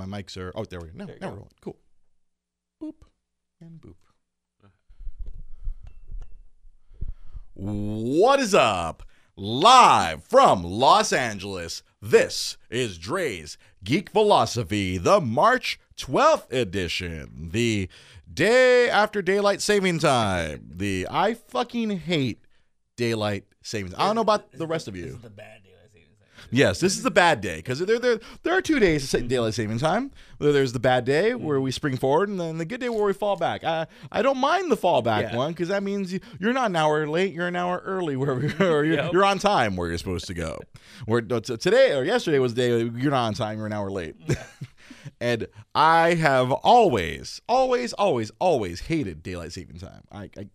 and my mics are. Oh, there we go. No, There you now go. we're rolling. Cool. Boop and boop. What is up? Live from Los Angeles, this is Dre's Geek Philosophy, the March 12th edition, the day after daylight saving time. The I fucking hate daylight savings. I don't know about the rest of This you. is the bad daylight savings time. Yes, this is the bad day because there, there, there are two days of daylight saving time. There's the bad day mm-hmm. where we spring forward, and then the good day where we fall back. I, I don't mind the fall back Yeah. one because that means you, you're not an hour late, you're an hour early, where you're, Yep. you're on time where you're supposed to go. Where today or yesterday was the day you're not on time, you're an hour late. and I have always, always, always, always hated daylight saving time. I, I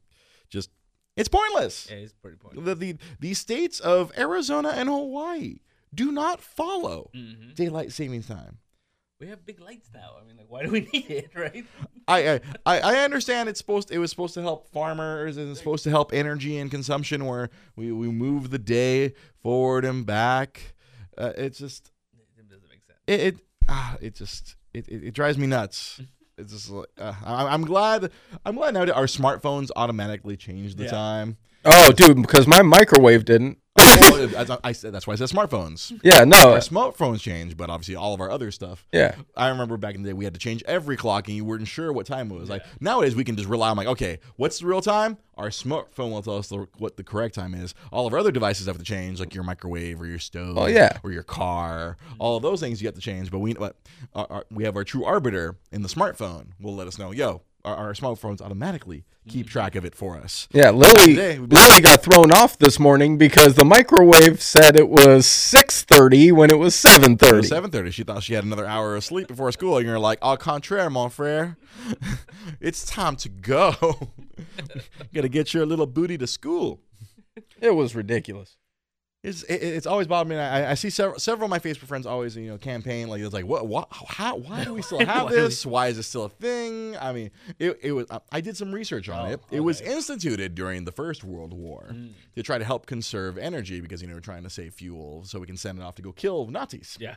just, it's pointless Yeah, it's pretty pointless. the, the the states of Arizona and Hawaii do not follow Mhm. daylight savings time. We have big lights now. I mean, like, why do we need it, right? I, I I I understand it's supposed it was supposed to help farmers and it's supposed to help energy and consumption where we, we move the day forward and back. Uh, it's just It doesn't make sense. it it ah, it just it, it, it drives me nuts. It's just like uh, I, I'm glad I'm glad now that our smartphones automatically change the Yeah. time. Oh, dude, because my microwave didn't. Well, I, I said that's why I said smartphones. Yeah, no. Our smartphones change, but obviously all of our other stuff Yeah. I remember back in the day we had to change every clock and you weren't sure what time it was. Like nowadays we can just rely on like, okay, what's the real time? Our smartphone will tell us the, what the correct time is. All of our other devices have to change, like your microwave or your stove, Oh, yeah. or your car. All of those things you have to change. But we but our, our, we have our true arbiter in the smartphone. Will let us know, yo, our, our smartphones automatically keep mm. track of it for us. Yeah, Lily Today, Lily got thrown off this morning because the microwave said it was 6:30 when it was 7:30. Seven thirty. She thought she had another hour of sleep before school, and you're like, "Au contraire, mon frere, it's time to go. Got to get your little booty to school." It was ridiculous. It's it, it's always bothered me. I, I see several several of my Facebook friends always you know campaign like it's like what what how why do we still have Why do we- this? Why is this still a thing? I mean, it, it was I did some research on Oh, it. It was instituted during the First World War Mm. to try to help conserve energy because you know we're trying to save fuel so we can send it off to go kill Nazis. Yeah.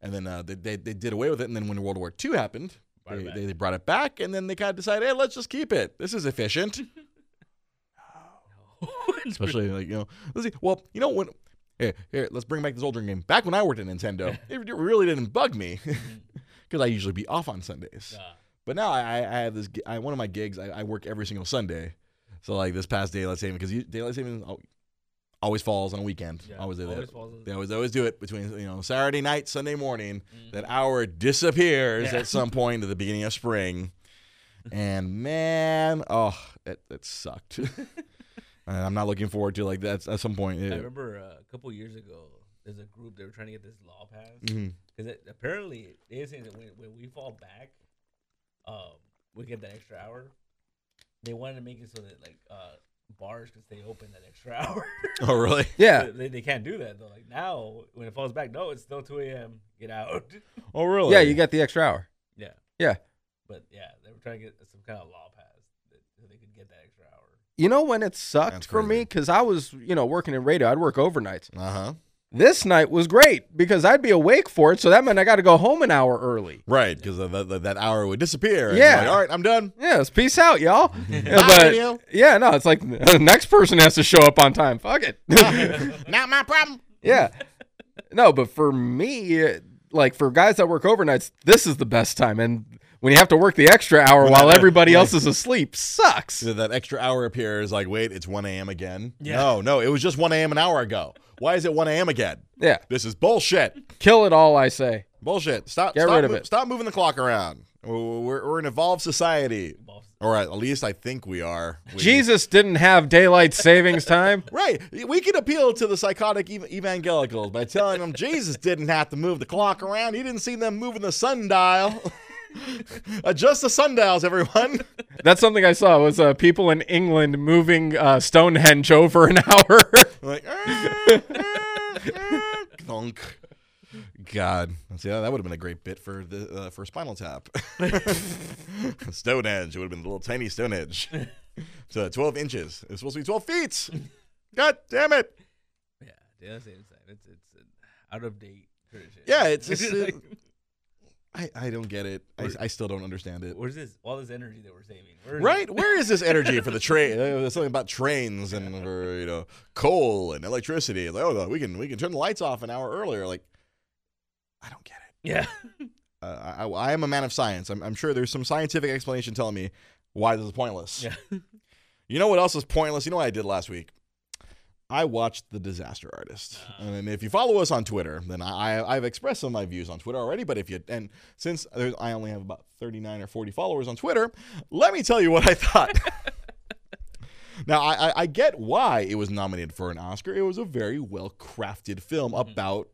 And then uh, they, they they did away with it. And then when World War II happened, Brought it they, back. they, they brought it back. And then they kind of decided, hey, let's just keep it. This is efficient. Especially like you know, let's see. Well, you know when. Here, here, let's bring back this old game. Back when I worked at Nintendo, it really didn't bug me because I usually be off on Sundays. But now I, I have this. I, one of my gigs. I, I work every single Sunday. So like this past daylight saving because daylight saving always falls on a weekend. yeah, always always in- They always always do it between you know Saturday night, Sunday morning. Mhm. That hour disappears Yeah. at some point at the beginning of spring, and man, oh, it, it sucked. And I'm not looking forward to like that's at some point. I remember uh, a couple years ago, there's a group they were trying to get this law passed because apparently they saying that when, when we fall back, um, we get that extra hour. They wanted to make it so that like uh, bars can stay open that extra hour. Oh really? Yeah. they, they can't do that though. Like now, when it falls back, no, it's still 2 a.m. Get out. Oh really? Yeah, you got the extra hour. yeah, Yeah. but yeah, they were trying to get some kind of law passed that, so they could get that extra hour. You know when it sucked That's for me cuz I was, you know, working in radio. I'd work overnights. Uh huh. This night was great because I'd be awake for it, so that meant I got to go home an hour early. Right, because that hour would disappear. Yeah. like, All right, I'm done. Yes, peace out, y'all. Yeah, Bye, but yeah, no, it's like the next person has to show up on time. Fuck it. Not my problem. yeah. No, but for me, like for guys that work overnights, this is the best time. And when you have to work the extra hour When while that- everybody right. else is asleep, sucks. So that extra hour appears like, wait, it's 1 a.m. again? Yeah. No, no, it was just 1 a.m. an hour ago. Why is it 1 a.m. again? Yeah. This is bullshit. Kill it all, I say. Bullshit. Stop. Get stop rid of mo- it. Stop moving the clock around. We're, we're an evolved society. Boss. Or at least I think we are. We- Jesus didn't have daylight savings time. Right. We can appeal to the psychotic ev- evangelicals by telling them Jesus didn't have to move the clock around. He didn't see them moving the sundial. Adjust the sundials, everyone. That's something I saw was uh, people in England moving uh, Stonehenge over an hour. like, thunk. God, see that would have been a great bit for the uh, for Spinal Tap. Stonehenge. It would have been a little tiny Stonehenge. So 12 inches. It's supposed to be 12 feet. God damn it. Yeah, daylight savings time. It's it's an out of date tradition. Yeah, it's just, uh, I, I don't get it. I, I still don't understand it. Where's this all this energy that we're saving? Where Right? It? Where is this energy for the train? Uh, There's something about trains and or, you know coal and electricity. Like, oh, we can we can turn the lights off an hour earlier. Like, I don't get it. Yeah. Uh, I, I am a man of science. I'm, I'm sure there's some scientific explanation telling me why this is pointless. Yeah. You know what else is pointless? You know what I did last week? I watched The Disaster Artist. Ah. And if you follow us on Twitter, then I, I've expressed some of my views on Twitter already. But if you, and since I only have about 39 or 40 followers on Twitter, let me tell you what I thought. now, I, I, I get why it was nominated for an Oscar. It was a very well crafted film Mm-hmm. about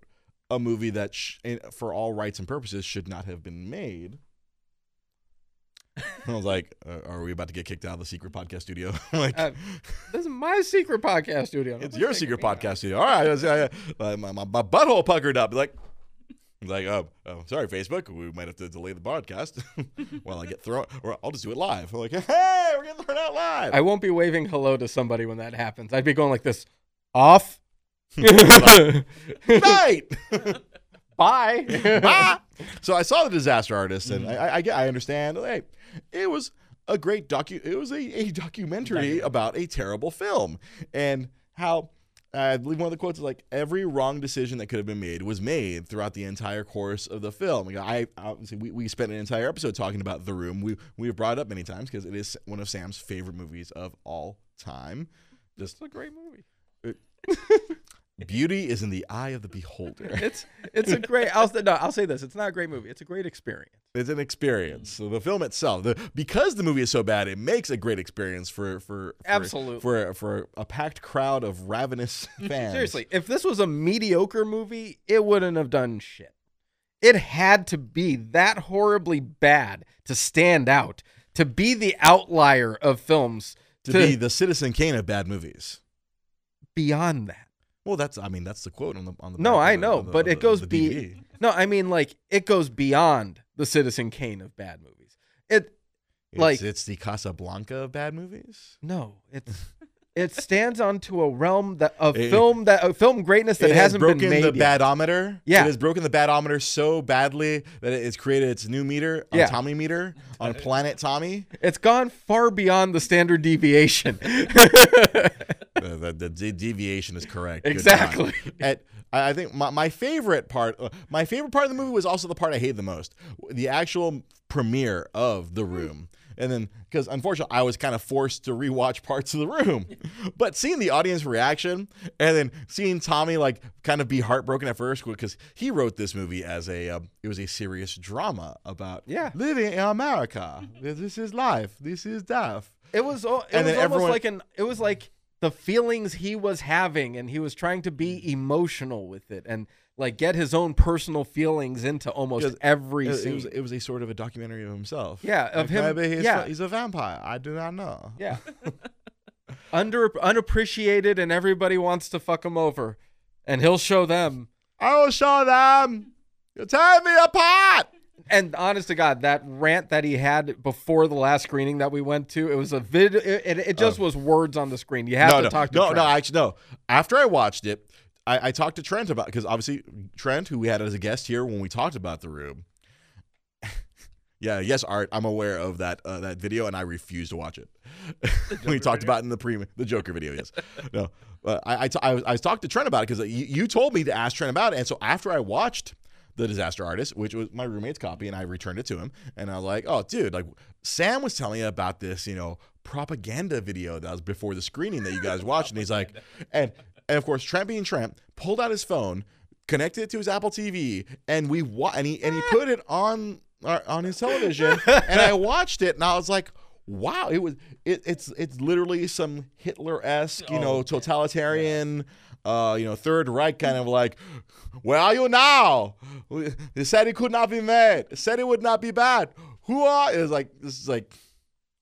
a movie that, sh- for all rights and purposes, should not have been made. I was like, uh, "Are we about to get kicked out of the secret podcast studio?" like, Uh, this is my secret podcast studio. it's your secret me out. podcast studio. All right, was- uh, my, my, my butthole puckered up. Like, I'm like, oh, oh, sorry, Facebook. We might have to delay the broadcast while I get thrown, or I'll just do it live. I'm like, hey, we're getting thrown out live. I won't be waving hello to somebody when that happens. I'd be going like this. Off. right. Bye. Ah! So I saw the disaster artist, and mm-hmm. I, I, I get, I understand. Hey, it was a great docu. It was a, a documentary about a terrible film, and how I believe one of the quotes is like every wrong decision that could have been made was made throughout the entire course of the film. Like, I obviously we, we spent an entire episode talking about The Room. We we have brought it up many times because it is one of Sam's favorite movies of all time. Just It's a great movie. beauty is in the eye of the beholder. It's it's a great. I'll no, I'll say this. It's not a great movie. It's a great experience. It's an experience. So the film itself, the because the movie is so bad, it makes a great experience for for, for Absolutely. for for a packed crowd of ravenous fans. Seriously, if this was a mediocre movie, it wouldn't have done shit. It had to be that horribly bad to stand out, to be the outlier of films, to be the Citizen Kane of bad movies. beyond that. Well, that's I mean that's the quote on the on the. No, I know, the- but of it goes be no. I mean, like it goes beyond the Citizen Kane of bad movies. It It's, like- it's the Casablanca of bad movies. no, it's it stands onto a realm that of It- film that of film greatness that it has hasn't broken been made the yet. badometer. Yeah. it has broken the badometer so badly that it has created its new meter, on Yeah. Tommy meter, on Planet Tommy. It's gone far beyond the standard deviation. the, the, the de- deviation is correct. Exactly. At, I think my, my favorite part, uh, my favorite part of the movie was also the part I hated the most, the actual premiere of The Room. And then, because unfortunately, I was kind of forced to rewatch parts of the room, but seeing the audience reaction and then seeing Tommy like kind of be heartbroken at first because he wrote this movie as a um, it was a serious drama about Yeah. living in America. This is life. This is death. It was it And was almost everyone- like an it was like the feelings he was having and he was trying to be mm. emotional with it and like get his own personal feelings into almost every It, scene. it was it was a sort of a documentary of himself. Yeah, of Like, him- Maybe he's, yeah. he's a vampire. I do not know. yeah. Under unappreciated and everybody wants to fuck him over and he'll show them I will show them. You tear me apart. And honest to God, that rant that he had before the last screening that we went to, it was a video. It, it, just was words on the screen. You have Oh. no, to no, talk to no, Trent. no. Actually, no. After I watched it, I, I talked to Trent about because obviously Trent, who we had as a guest here when we talked about the room. yeah, yes, Art. I'm aware of that uh, that video, and I refuse to watch it. we talked about it in the pre the Joker video. Yes, no. But I I, t- I was I was talking to Trent about it because you, you told me to ask Trent about it, and so after I watched the Disaster Artist, which was my roommate's copy, and I returned it to him, and I was like, oh, dude, like Sam was telling you about this, you know, propaganda video that was before the screening that you guys watched, and he's like, and and of course Trent being Trent pulled out his phone, connected it to his Apple TV, and we wa- and he and he put it on our, on his television, and I watched it, and I was like. Wow, it was it, it's it's literally some Hitler esque, you Oh, know, yeah. Totalitarian, uh, you know, Third Reich kind of like, where are you now? They said it could not be made. They said it would not be bad. Who are? It was like this is like,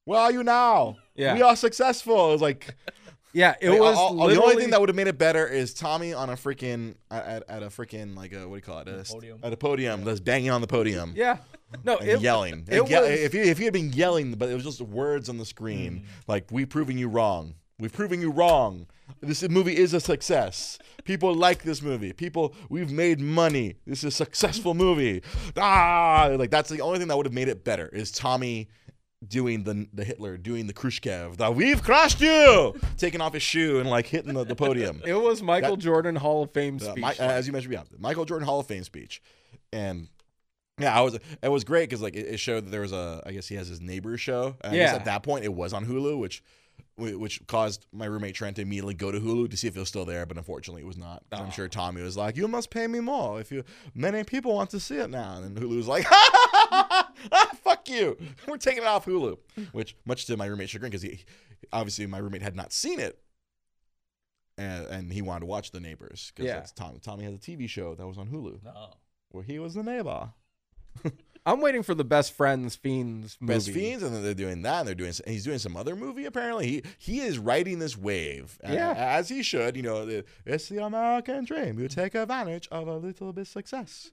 where are you now? Yeah. we are successful. It was like Yeah, it like, was all- all- the only thing that would have made it better is Tommy on a freaking at, at a freaking like a what do you call it? A, Podium. At a podium, that's banging on the podium. Yeah. No, And it, yelling. it And ye- was- if he if he had been yelling, but it was just words on the screen, Mm. like "We proving you wrong." We've proven you wrong. This movie is a success. People like this movie. People, we've made money. This is a successful movie. Ah, like that's the only thing that would have made it better is Tommy doing the the Hitler, doing the Khrushchev, the "We've crushed you," taking off his shoe and like hitting the, the podium. It was Michael That- Jordan Hall of Fame Uh, speech. Uh, as you mentioned, yeah, Michael Jordan Hall of Fame speech, and yeah, I was it was great because like it, it showed that there was a I guess he has his neighbor show. And I guess Yeah. at that point it was on Hulu, which which caused my roommate Trent to immediately go to Hulu to see if it was still there, but unfortunately it was not. And I'm sure Tommy was like, "You must pay me more if you many people want to see it now." And Hulu was like, ah, "Fuck you, we're taking it off Hulu," which much to my roommate's chagrin because he obviously my roommate had not seen it. And, and he wanted to watch The Neighbors because Yeah. Tommy, Tommy has a TV show that was on Hulu No. where he was the neighbor. I'm waiting for the Best Friends Fiends movie. Best Fiends, and then they're doing that, and they're doing. He's doing some other movie apparently. He he is riding this wave, uh, Yeah. as he should. You know, the- it's the American dream. You take advantage of a little bit success.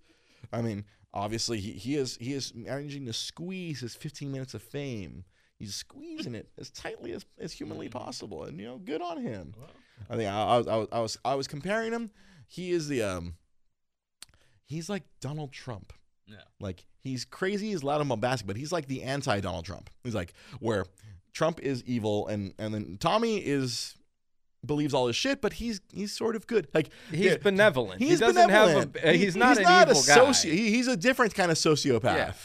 I mean, obviously, he, he is he is managing to squeeze his 15 minutes of fame. He's squeezing it as tightly as, as humanly possible, and you know, good on him. Well, I think I, I, was, I was I was I was comparing him. He is the um. He's like Donald Trump. no. Like he's crazy, he's loud and bombastic, but he's like the anti Donald Trump. He's like where Trump is evil and and then Tommy is believes all his shit, but he's he's sort of good. Like He's yeah, benevolent. He's he doesn't benevolent. have a. uh, He- He's not an not evil a soci- he- he's a different kind of sociopath.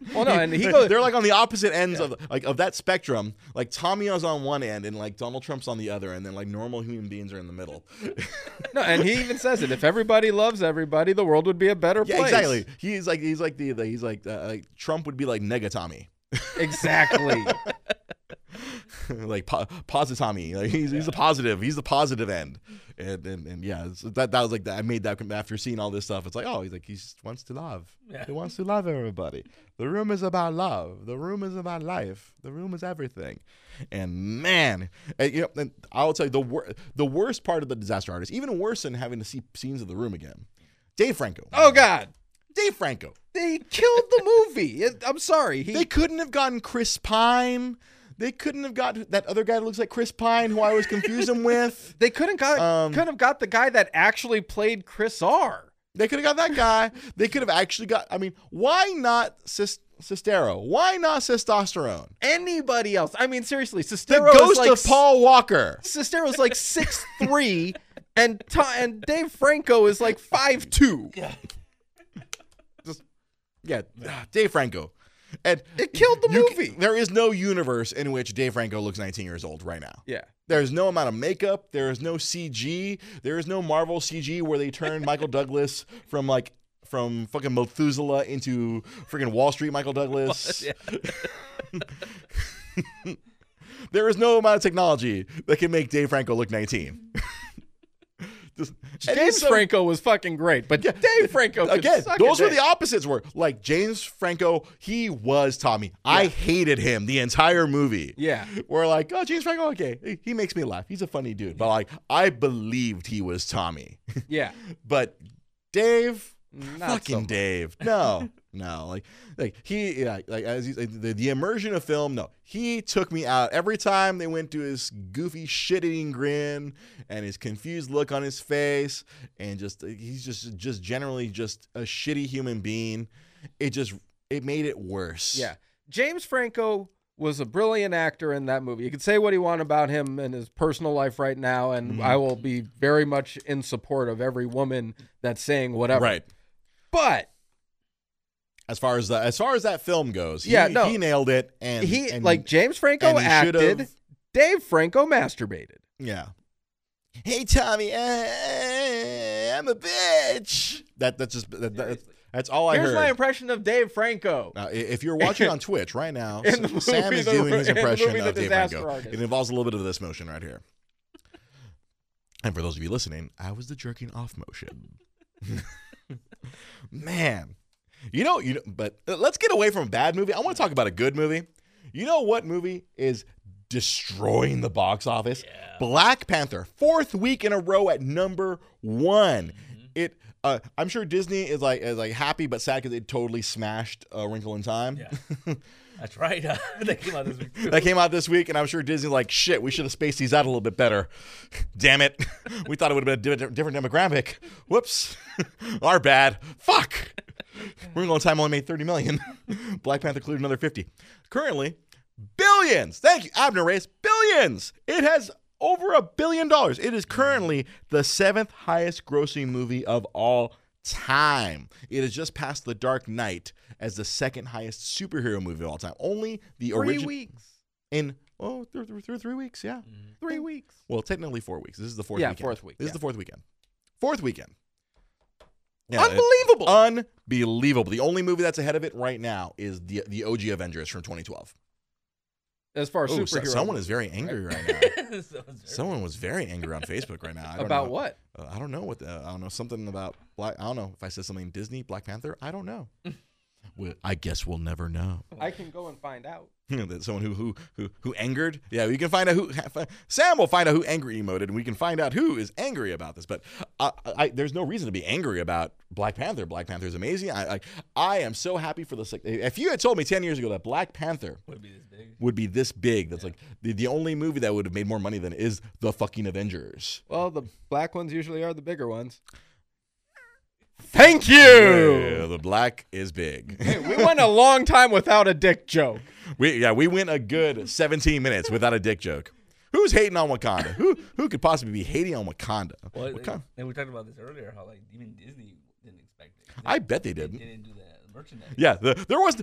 Well, no, and he goes- They're like on the opposite ends of like of that spectrum. Like Tommy is on one end, and like Donald Trump's on the other, and then like normal human beings are in the middle. No, and he even says it. If everybody loves everybody, the world would be a better yeah, place. exactly. He's like he's like the, the he's like, uh, like Trump would be like Nega Tommy. Exactly. like po- positomy. Like he's he's the positive. He's the positive end. And and, and yeah, so that that was like that. I made that after seeing all this stuff. It's like oh, he's like he just wants to love. Yeah. He wants to love everybody. The room is about love. The room is about life. The room is everything. And man, and, you know, and I'll tell you the wor- the worst part of the disaster artist, even worse than having to see scenes of the room again. Dave Franco. oh God, Dave Franco. they killed the movie. I'm sorry. He They couldn't have gotten Chris Pine. They couldn't have got that other guy that looks like Chris Pine, who I was confused him with. they couldn't got Um, could have got the guy that actually played Chris R. They could have got that guy. They could have actually got. I mean, why not Cis, Sestero? Why not testosterone? Anybody else? I mean, seriously, The Sestero is ghost like of Paul Walker. Sestero's like six three, and Ta- and Dave Franco is like five two. Yeah. Just Yeah, ah, Dave Franco. And It killed the movie. can- there is no universe in which Dave Franco looks 19 years old right now. Yeah. There's no amount of makeup. There is no CG. There is no Marvel CG where they turn Michael Douglas from like from fucking Methuselah into freaking Wall Street Michael Douglas. there is no amount of technology that can make Dave Franco look 19. Just- James so- Franco was fucking great, but Dave Franco Again, those were the opposites. Were like James Franco, he was Tommy. I hated him the entire movie. Yeah. We're like, oh, James Franco, okay, he- he makes me laugh. He's a funny dude. But like, I believed he was Tommy. Yeah. but Dave, Not fucking so. Dave, no, no, like, like he, yeah, like as you, the, the immersion of film, no, he took me out every time they went to his goofy shit-eating grin and his confused look on his face, and just he's just just generally just a shitty human being. It just it made it worse. Yeah. James Franco was a brilliant actor in that movie. You can say what you want about him and his personal life right now, and Mm-hmm. I will be very much in support of every woman that's saying whatever. right. But As far as the as far as that film goes, he, Yeah, no. he nailed it, and he and, like James Franco acted. Dave Franco masturbated. Yeah. Hey Tommy, uh, I'm a bitch. That that's just that, that- that's all I Here's heard. my impression of Dave Franco. Now, if you're watching on Twitch right now, Sam movie, is the- doing his impression movie, of Dave Franco. Artist. It involves a little bit of this motion right here. And for those of you listening, I was the jerking off motion. Man, you know, you know, but uh, let's get away from a bad movie. I want to talk about a good movie. You know what movie is destroying the box office? Yeah. Black Panther, fourth week in a row at number one. It, uh, I'm sure Disney is like is like happy but sad because it totally smashed uh, Wrinkle in Time. Yeah. That's right. that came out this week. Too. that came out this week, and I'm sure Disney like shit. We should have spaced these out a little bit better. Damn it, we thought it would have been a different demographic. Whoops, our bad. Fuck. We're going to time only made 30 million. Black Panther cleared another 50. Currently, billions. Thank you, Abner Reyes. Billions. It has over a billion dollars. It is currently the seventh highest grossing movie of all time. It has just passed The Dark Knight as the second highest superhero movie of all time. Only the original. Three weeks. in oh th- th- th- three weeks, yeah. Mm-hmm. Three weeks. Well, technically four weeks. This is the fourth. Yeah, weekend. fourth week, This is the fourth weekend. Fourth weekend. Yeah, Unbelievable. unbelievable. The only movie that's ahead of it right now is the the OG Avengers from 2012. as far as Ooh, so- superhero. someone is very angry right now. Someone was very angry on Facebook right now. I don't about know. what? Uh, I don't know what. The, I don't know something about Black. I don't know if I said something Disney Black Panther. I don't know. well, I guess we'll never know. I can go and find out. that someone who who who who angered. Yeah, we can find out who Sam will find out who angry emoted, and we can find out who is angry about this. But I, I, there's no reason to be angry about Black Panther. Black Panther is amazing. I, I I am so happy for this. If you had told me ten years ago that Black Panther Would be this big. would be this big, that's like the, the only movie that would have made more money than is the fucking Avengers. Well, the black ones usually are the bigger ones. Thank Yeah, you. the black is big. we went a long time without a dick joke. We yeah, we went a good 17 minutes without a dick joke. Who's hating on Wakanda? Who who could possibly be hating on Wakanda? Well, Wakanda. and we talked about this earlier. How like even Disney didn't expect it. I bet they They didn't. didn't do the merchandise. Yeah, the, there was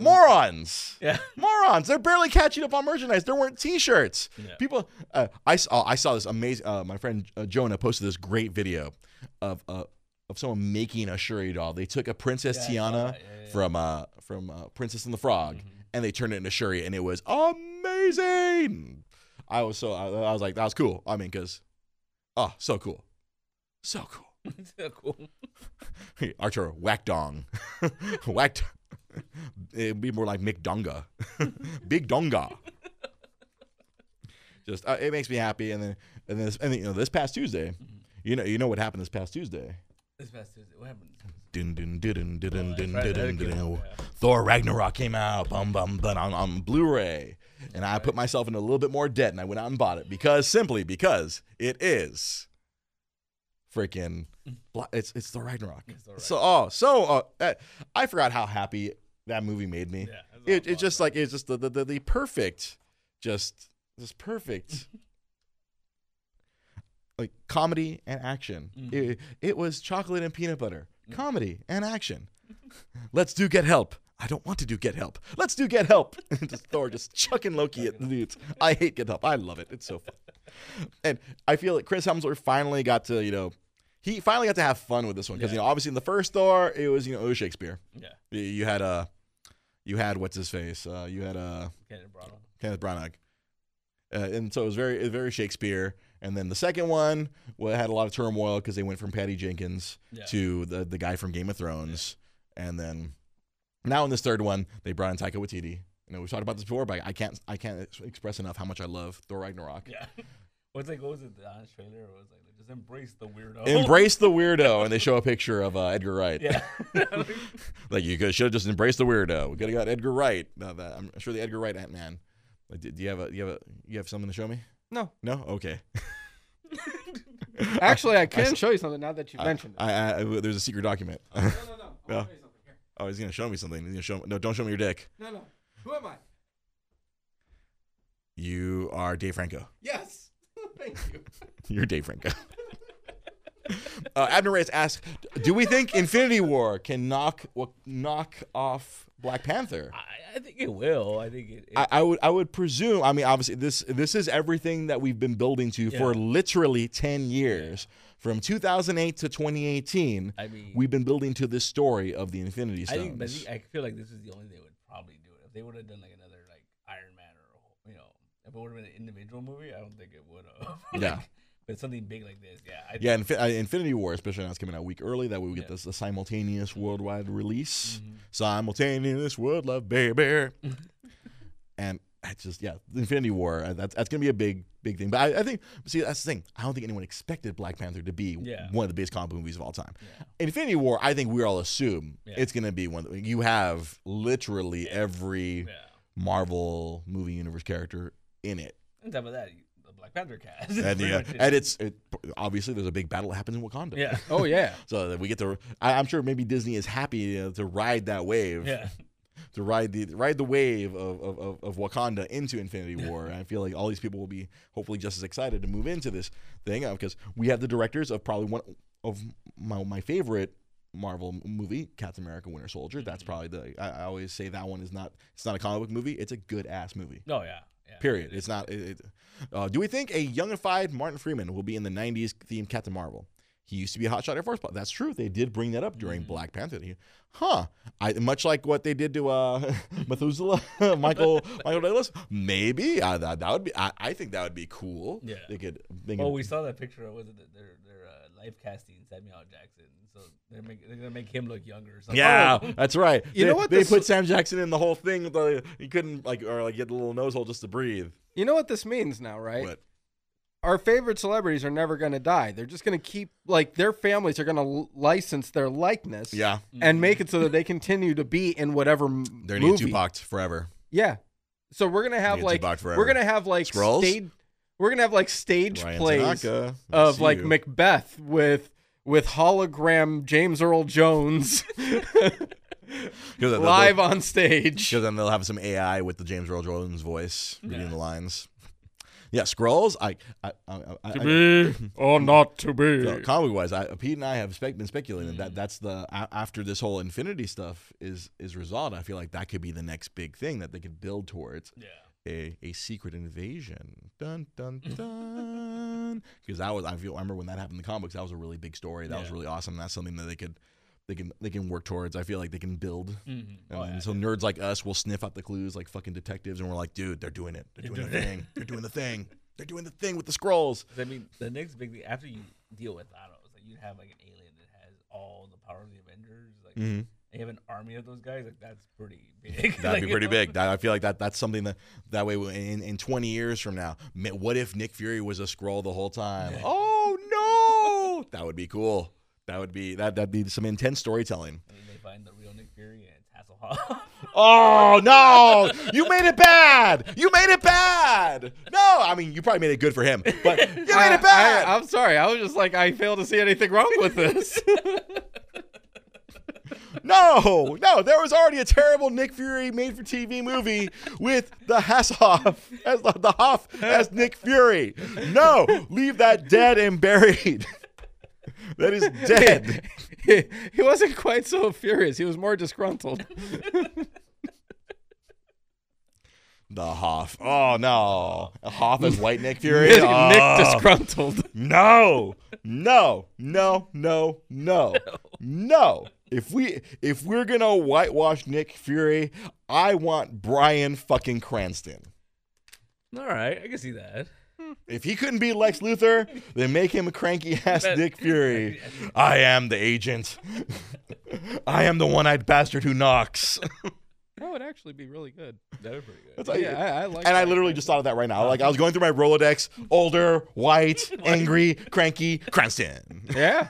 morons. Yeah. Morons. They're barely catching up on merchandise. There weren't T-shirts. Yeah. People. Uh, I saw. I saw this amazing. Uh, my friend uh, Jonah posted this great video of uh, of someone making a Shuri doll. They took a Princess Yeah, Tiana. Yeah, yeah, from uh from uh, Princess and the Frog, Mm-hmm. and they turned it into Shuri, and it was amazing. I was so. I, I was like, that was cool. I mean, because, oh, so cool, so cool. so cool. Archer, whack dong. whack. It'd be more like Mick Donga. Big Donga. Just uh, it makes me happy, and then and then, this, and then, you know this past Tuesday, Mm-hmm. you know you know what happened this past Tuesday. This past Tuesday, what happened? Dun, dun, dun, dun, dun, Oh, dun, that's dun, dun, dun. Thor Ragnarok came out, bum bum bum on, on Blu-ray, and I put myself in a little bit more debt, and I went out and bought it because simply because it is freaking it's it's Thor Ragnarok. It's Thor So oh so uh, uh, I forgot how happy that movie made me. Yeah, it's it, it's just like it's just the the, the, the perfect, just just perfect. Like comedy and action. Mhm. It, it was chocolate and peanut butter. Comedy and action. Let's do get help. I don't want to do get help. Let's do get help. And just Thor just chucking Loki at the dudes. I hate get help. I love it. It's so fun. And I feel like Chris Hemsworth finally got to, you know, he finally got to have fun with this one because Yeah. you know obviously in the first Thor it was you know it was Shakespeare. Yeah, You- had uh, you had what's his face? Uh, you had uh, Kenneth Branagh. Kenneth Branagh, uh, and so it was very very Shakespeare. And then the second one well, had a lot of turmoil because they went from Patty Jenkins Yeah. to the the guy from Game of Thrones, and then now in this third one they brought in Taika Waititi. You know we've talked about this before, but I can't I can't express enough how much I love Thor Ragnarok. Yeah. What's like? What was it? The honest trailer it was like, just embrace the weirdo. Embrace the weirdo, and they show a picture of uh, Edgar Wright. Yeah. like you should have just embraced the weirdo. We could have got Edgar Wright. No, that, I'm sure the Edgar Wright Ant Man. Like, do, do you have a you have a you have something to show me? No. No. Okay. Actually, I can show you something now that you mentioned it. I, I, there's a secret document. no, no, no. Yeah. I'll show you something. Here. oh, he's gonna show me something. He's gonna show. me. No, don't show me your dick. No, no. Who am I? You are Dave Franco. Yes. Thank you. You're Dave Franco. uh, Abner Reyes asks, "Do we think Infinity War can knock wa- knock off Black Panther?" I, I think it will. I think it. it I, I would I would presume. I mean, obviously, this this is everything that we've been building to for literally ten years, from 2008 to 2018. I mean, We've been building to this story of the Infinity I Stones. think, but I think- I feel like this is the only they would probably do it. If they would have done like another like Iron Man or you know, if it would have been an individual movie, I don't think it would have. Yeah. But something big like this, yeah. I yeah, Infi- uh, Infinity War, especially now it's coming out a week early. That way we get Yeah. this a simultaneous worldwide release. Mhm. Simultaneous world love, baby. and It's just yeah, Infinity War. uh, That's that's gonna be a big big thing. But I, I think see that's the thing. I don't think anyone expected Black Panther to be Yeah. one of the biggest comic movies of all time. Yeah. Infinity War. I think we all assume it's gonna be one. You have literally every. Marvel movie universe character in it. On top of that, you- the Black Panther cast. And, Pretty yeah, and it's it, obviously there's a big battle that happens in Wakanda. yeah. Oh yeah. So that we get to, I, I'm sure maybe Disney is happy uh, to ride that wave, Yeah. to ride the ride the wave of, of, of, of Wakanda into Infinity War. I feel like all these people will be hopefully just as excited to move into this thing uh, because we have the directors of probably one of my, my favorite Marvel movie, Captain America: Winter Soldier. That's probably the I, I always say that one is not it's not a comic book movie. It's a good ass movie. Oh yeah. Yeah. Period. It's not. It, it- uh, do we think a youngified Martin Freeman will be in the '90s themed Captain Marvel? He used to be a hotshot Air Force pilot. That's true. They did bring that up during Black Panther. He- Huh? I much like what they did to uh, Methuselah, Michael Michael Douglas. Maybe uh, that that would be. I, I think that would be cool. Yeah. They could. They Well, could we saw that picture was it their their uh, live casting Samuel Jackson, so they're make, they're gonna make him look younger. Or something. yeah, Oh. that's right. You they, know what They this- put Sam Jackson in the whole thing. With the, he couldn't like or like get the little nose hole just to breathe. You know what this means now, right? But Our favorite celebrities are never going to die. They're just going to keep like their families are going to license their likeness yeah, and make it so that they continue to be in whatever they're gonna movie. Tupac forever. Yeah. So we're gonna have like we're gonna have like Skrulls? stage we're gonna have like stage Ryan plays Tanaka, of like you. Macbeth with with hologram James Earl Jones 'Cause they'll- live on stage. Because then they'll have some AI with the James Earl Jones voice reading Yeah. the lines. Yeah, Skrulls. I, I, I, I, I be or not to be. so comic wise, I, Pete and I have spec- been speculating that that's the a- after this whole Infinity stuff is is resolved. I feel like that could be the next big thing that they could build towards Yeah. A, a secret invasion. Dun dun dun. Because that was I feel I remember when that happened in the comics. That was a really big story. That was really awesome. That's something that they could they can they can work towards. I feel like they can build. Mm-hmm. And Oh, yeah. so nerds like us will sniff out the clues like fucking detectives, and we're like, dude, they're doing it. They're doing the thing. They're doing the thing. They're doing the thing with the Skrulls. I mean, the next big thing after you deal with Thanos, like you have like an alien that has all the power of the Avengers. Like Mm-hmm. You have an army of those guys. Like that's pretty big. That'd Like, be you pretty know? big. That, I feel like that that's something that that way in, in 20 years from now, what if Nick Fury was a Skrull the whole time? Yeah. Oh no, that would be cool. That would be that that'd be some intense storytelling. And then they find the real Nick Fury and it's Hasselhoff. Oh no! You made it bad. You made it bad. No, I mean you probably made it good for him, but you made I, it bad. I, am sorry. I was just like I fail to see anything wrong with this. No, no, there was already a terrible Nick Fury made for TV movie with the Hasselhoff as the, the Hoff as Nick Fury. No, leave that dead and buried. that is dead. he, he wasn't quite so furious. He was more disgruntled. The Hoff. Oh no, Hoff is White Nick Fury. Nick, Oh, Nick ah. disgruntled. No, no, no, no, no, no. If we if we're gonna whitewash Nick Fury, I want Bryan fucking Cranston. All right, I can see that. If he couldn't be Lex Luthor, then make him a cranky ass Nick Fury. I am the agent. I am the one-eyed bastard who knocks. That would actually be really good. That was pretty good. That's how Yeah, I, I like. and I literally just thought of that right now. Uh-huh. Like I was going through my Rolodex: older, white, angry, cranky, Cranston. Yeah.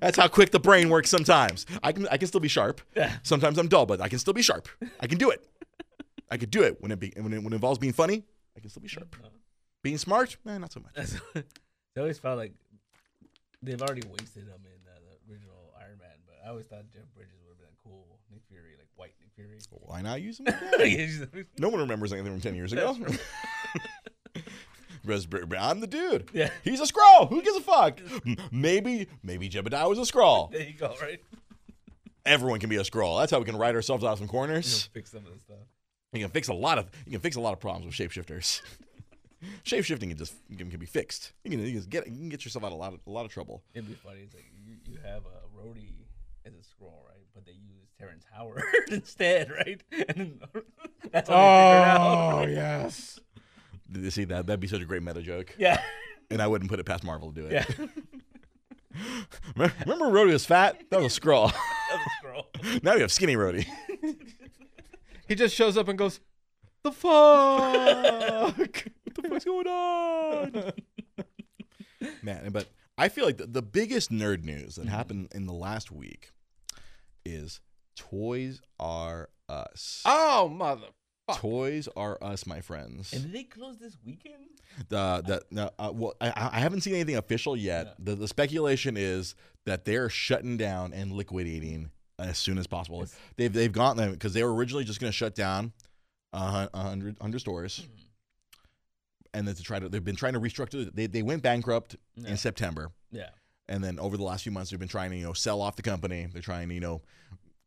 That's how quick the brain works. Sometimes I can I can still be sharp. Yeah. Sometimes I'm dull, but I can still be sharp. I can do it. I could do it when it be, when it, when it involves being funny. I can still be sharp. Being smart, eh, not so much. I always felt like they've already wasted him in uh, the original Iron Man, but I always thought Jeff Bridges would have been a cool Nick Fury, like white Nick Fury. Why not use him? No one remembers anything from 10 years ago. Br- I'm the dude. Yeah. He's a Skrull. Who gives a fuck? Maybe, maybe Obadiah was a Skrull. there you go, right? Everyone can be a Skrull. That's how we can write ourselves out of some corners. fix some of the stuff. You can fix a lot of you can fix a lot of problems with shapeshifters. Shapeshifting can just can, can be fixed. You can, you can get you can get yourself out of a lot of a lot of trouble. It'd be funny. It's like you, you have a Rhodey as a scroll, right? But they use Terrence Howard instead, right? And then that's how they figured out. Oh yes. Did you see that? That'd be such a great meta joke, Yeah. and I wouldn't put it past Marvel to do it. Yeah. Remember, Rhodey was fat? That was a Skrull. That was a Skrull. now we have skinny Rhodey. He just shows up and goes, the fuck? what the fuck's going on? Man, but I feel like the, the biggest nerd news that mm-hmm. happened in the last week is Toys R Us. Oh mother. Fuck. Toys R Us, my friends. And did they close this weekend? The the no, uh, well, I, I haven't seen anything official yet. Yeah. The, the speculation is that they're shutting down and liquidating as soon as possible. Yes. They've they've gotten them because they were originally just going to shut down a hun- a hundred hundred stores, and then to try to they've been trying to restructure. They they went bankrupt Yeah. in September, Yeah. and then over the last few months they've been trying to you know sell off the company. They're trying to you know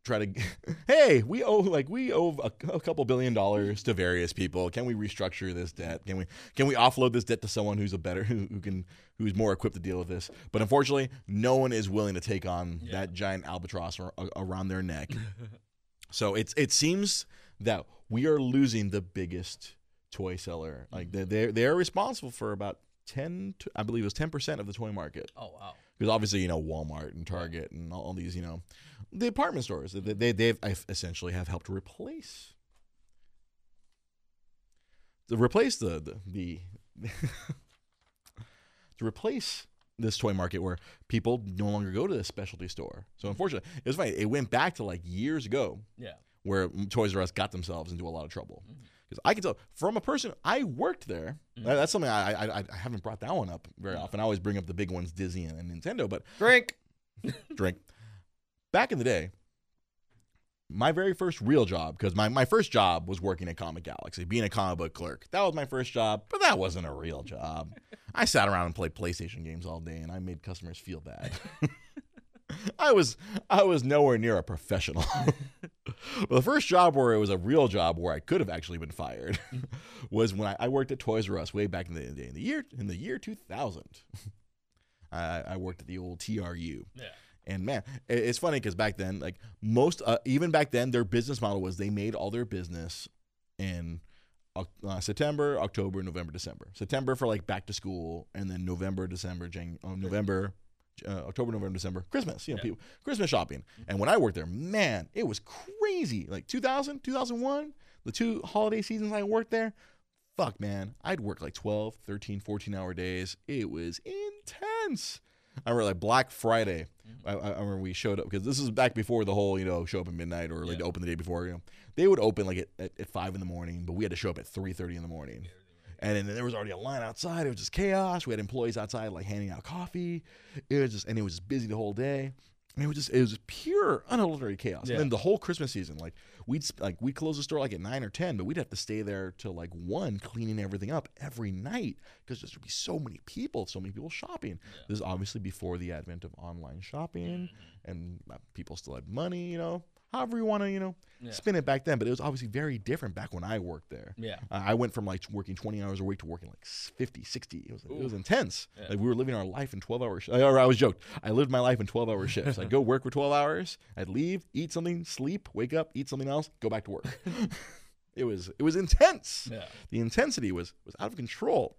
try to hey we owe like we owe a, a couple billion dollars to various people. Can we restructure this debt? Can we can we offload this debt to someone who's a better who, who can who's more equipped to deal with this? But unfortunately no one is willing to take on Yeah. that giant albatross ar- around their neck. So it's it seems that we are losing the biggest toy seller. Like they're they're, they're responsible for about 10 to, i believe it was 10% of the toy market. Oh wow. because obviously you know Walmart and Target and all, all these you know the department stores they, they they've essentially have helped replace to replace the the, the to replace this toy market where people no longer go to the specialty store. So unfortunately, it was funny. It went back to like years ago Yeah. where Toys R Us got themselves into a lot of trouble. Because I can tell from a person I worked there. Mhm. That's something I, I I haven't brought that one up very often. I always bring up the big ones, Disney and Nintendo. But Drink. drink. Back in the day, my very first real job, because my, my first job was working at Comic Galaxy, being a comic book clerk. That was my first job, but that wasn't a real job. I sat around and played PlayStation games all day, and I made customers feel bad. I was I was nowhere near a professional. but the first job where it was a real job where I could have actually been fired was when I, I worked at Toys R Us way back in the day in the year in the year 2000. I, I worked at the old TRU. Yeah. And man, it's funny because back then, like most, uh, even back then, their business model was they made all their business in uh, September, October, November, December. September for like back to school, and then November, December, Jan- uh, November, uh, October, November, December, Christmas. You know, Yeah. people, Christmas shopping. And when I worked there, man, it was crazy. Like 2000, 2001, the two holiday seasons I worked there. Fuck, man. I'd work like 12, 13, 14 hour days. It was intense. I remember like Black Friday. Mm-hmm. I, I I remember we showed up because this is back before the whole, you know, show up at midnight or like Yeah. open the day before. You know, they would open like at, at, at five in the morning, but we had to show up at three thirty in the morning. And then there was already a line outside. It was just chaos. We had employees outside like handing out coffee. It was just and it was just busy the whole day. I mean, it was just it was pure unadulterated chaos. Yeah. And then the whole Christmas season, like we'd like we'd close the store like at nine or ten, but we'd have to stay there till like one, cleaning everything up every night because there'd be so many people, so many people shopping. This is obviously before the advent of online shopping, and uh, people still had money. You know, however you want to, you know, Yeah. spin it back then. But it was obviously very different back when I worked there. Yeah. Uh, I went from like working 20 hours a week to working like 50, 60. It was it was intense. Yeah. Like we were living our life in 12 hours. Or I was joked. I lived my life in 12 hour shifts. I'd go work for 12 hours. I'd leave, eat something, sleep, wake up, eat something else, go back to work. it was it was intense. Yeah. The intensity was was out of control.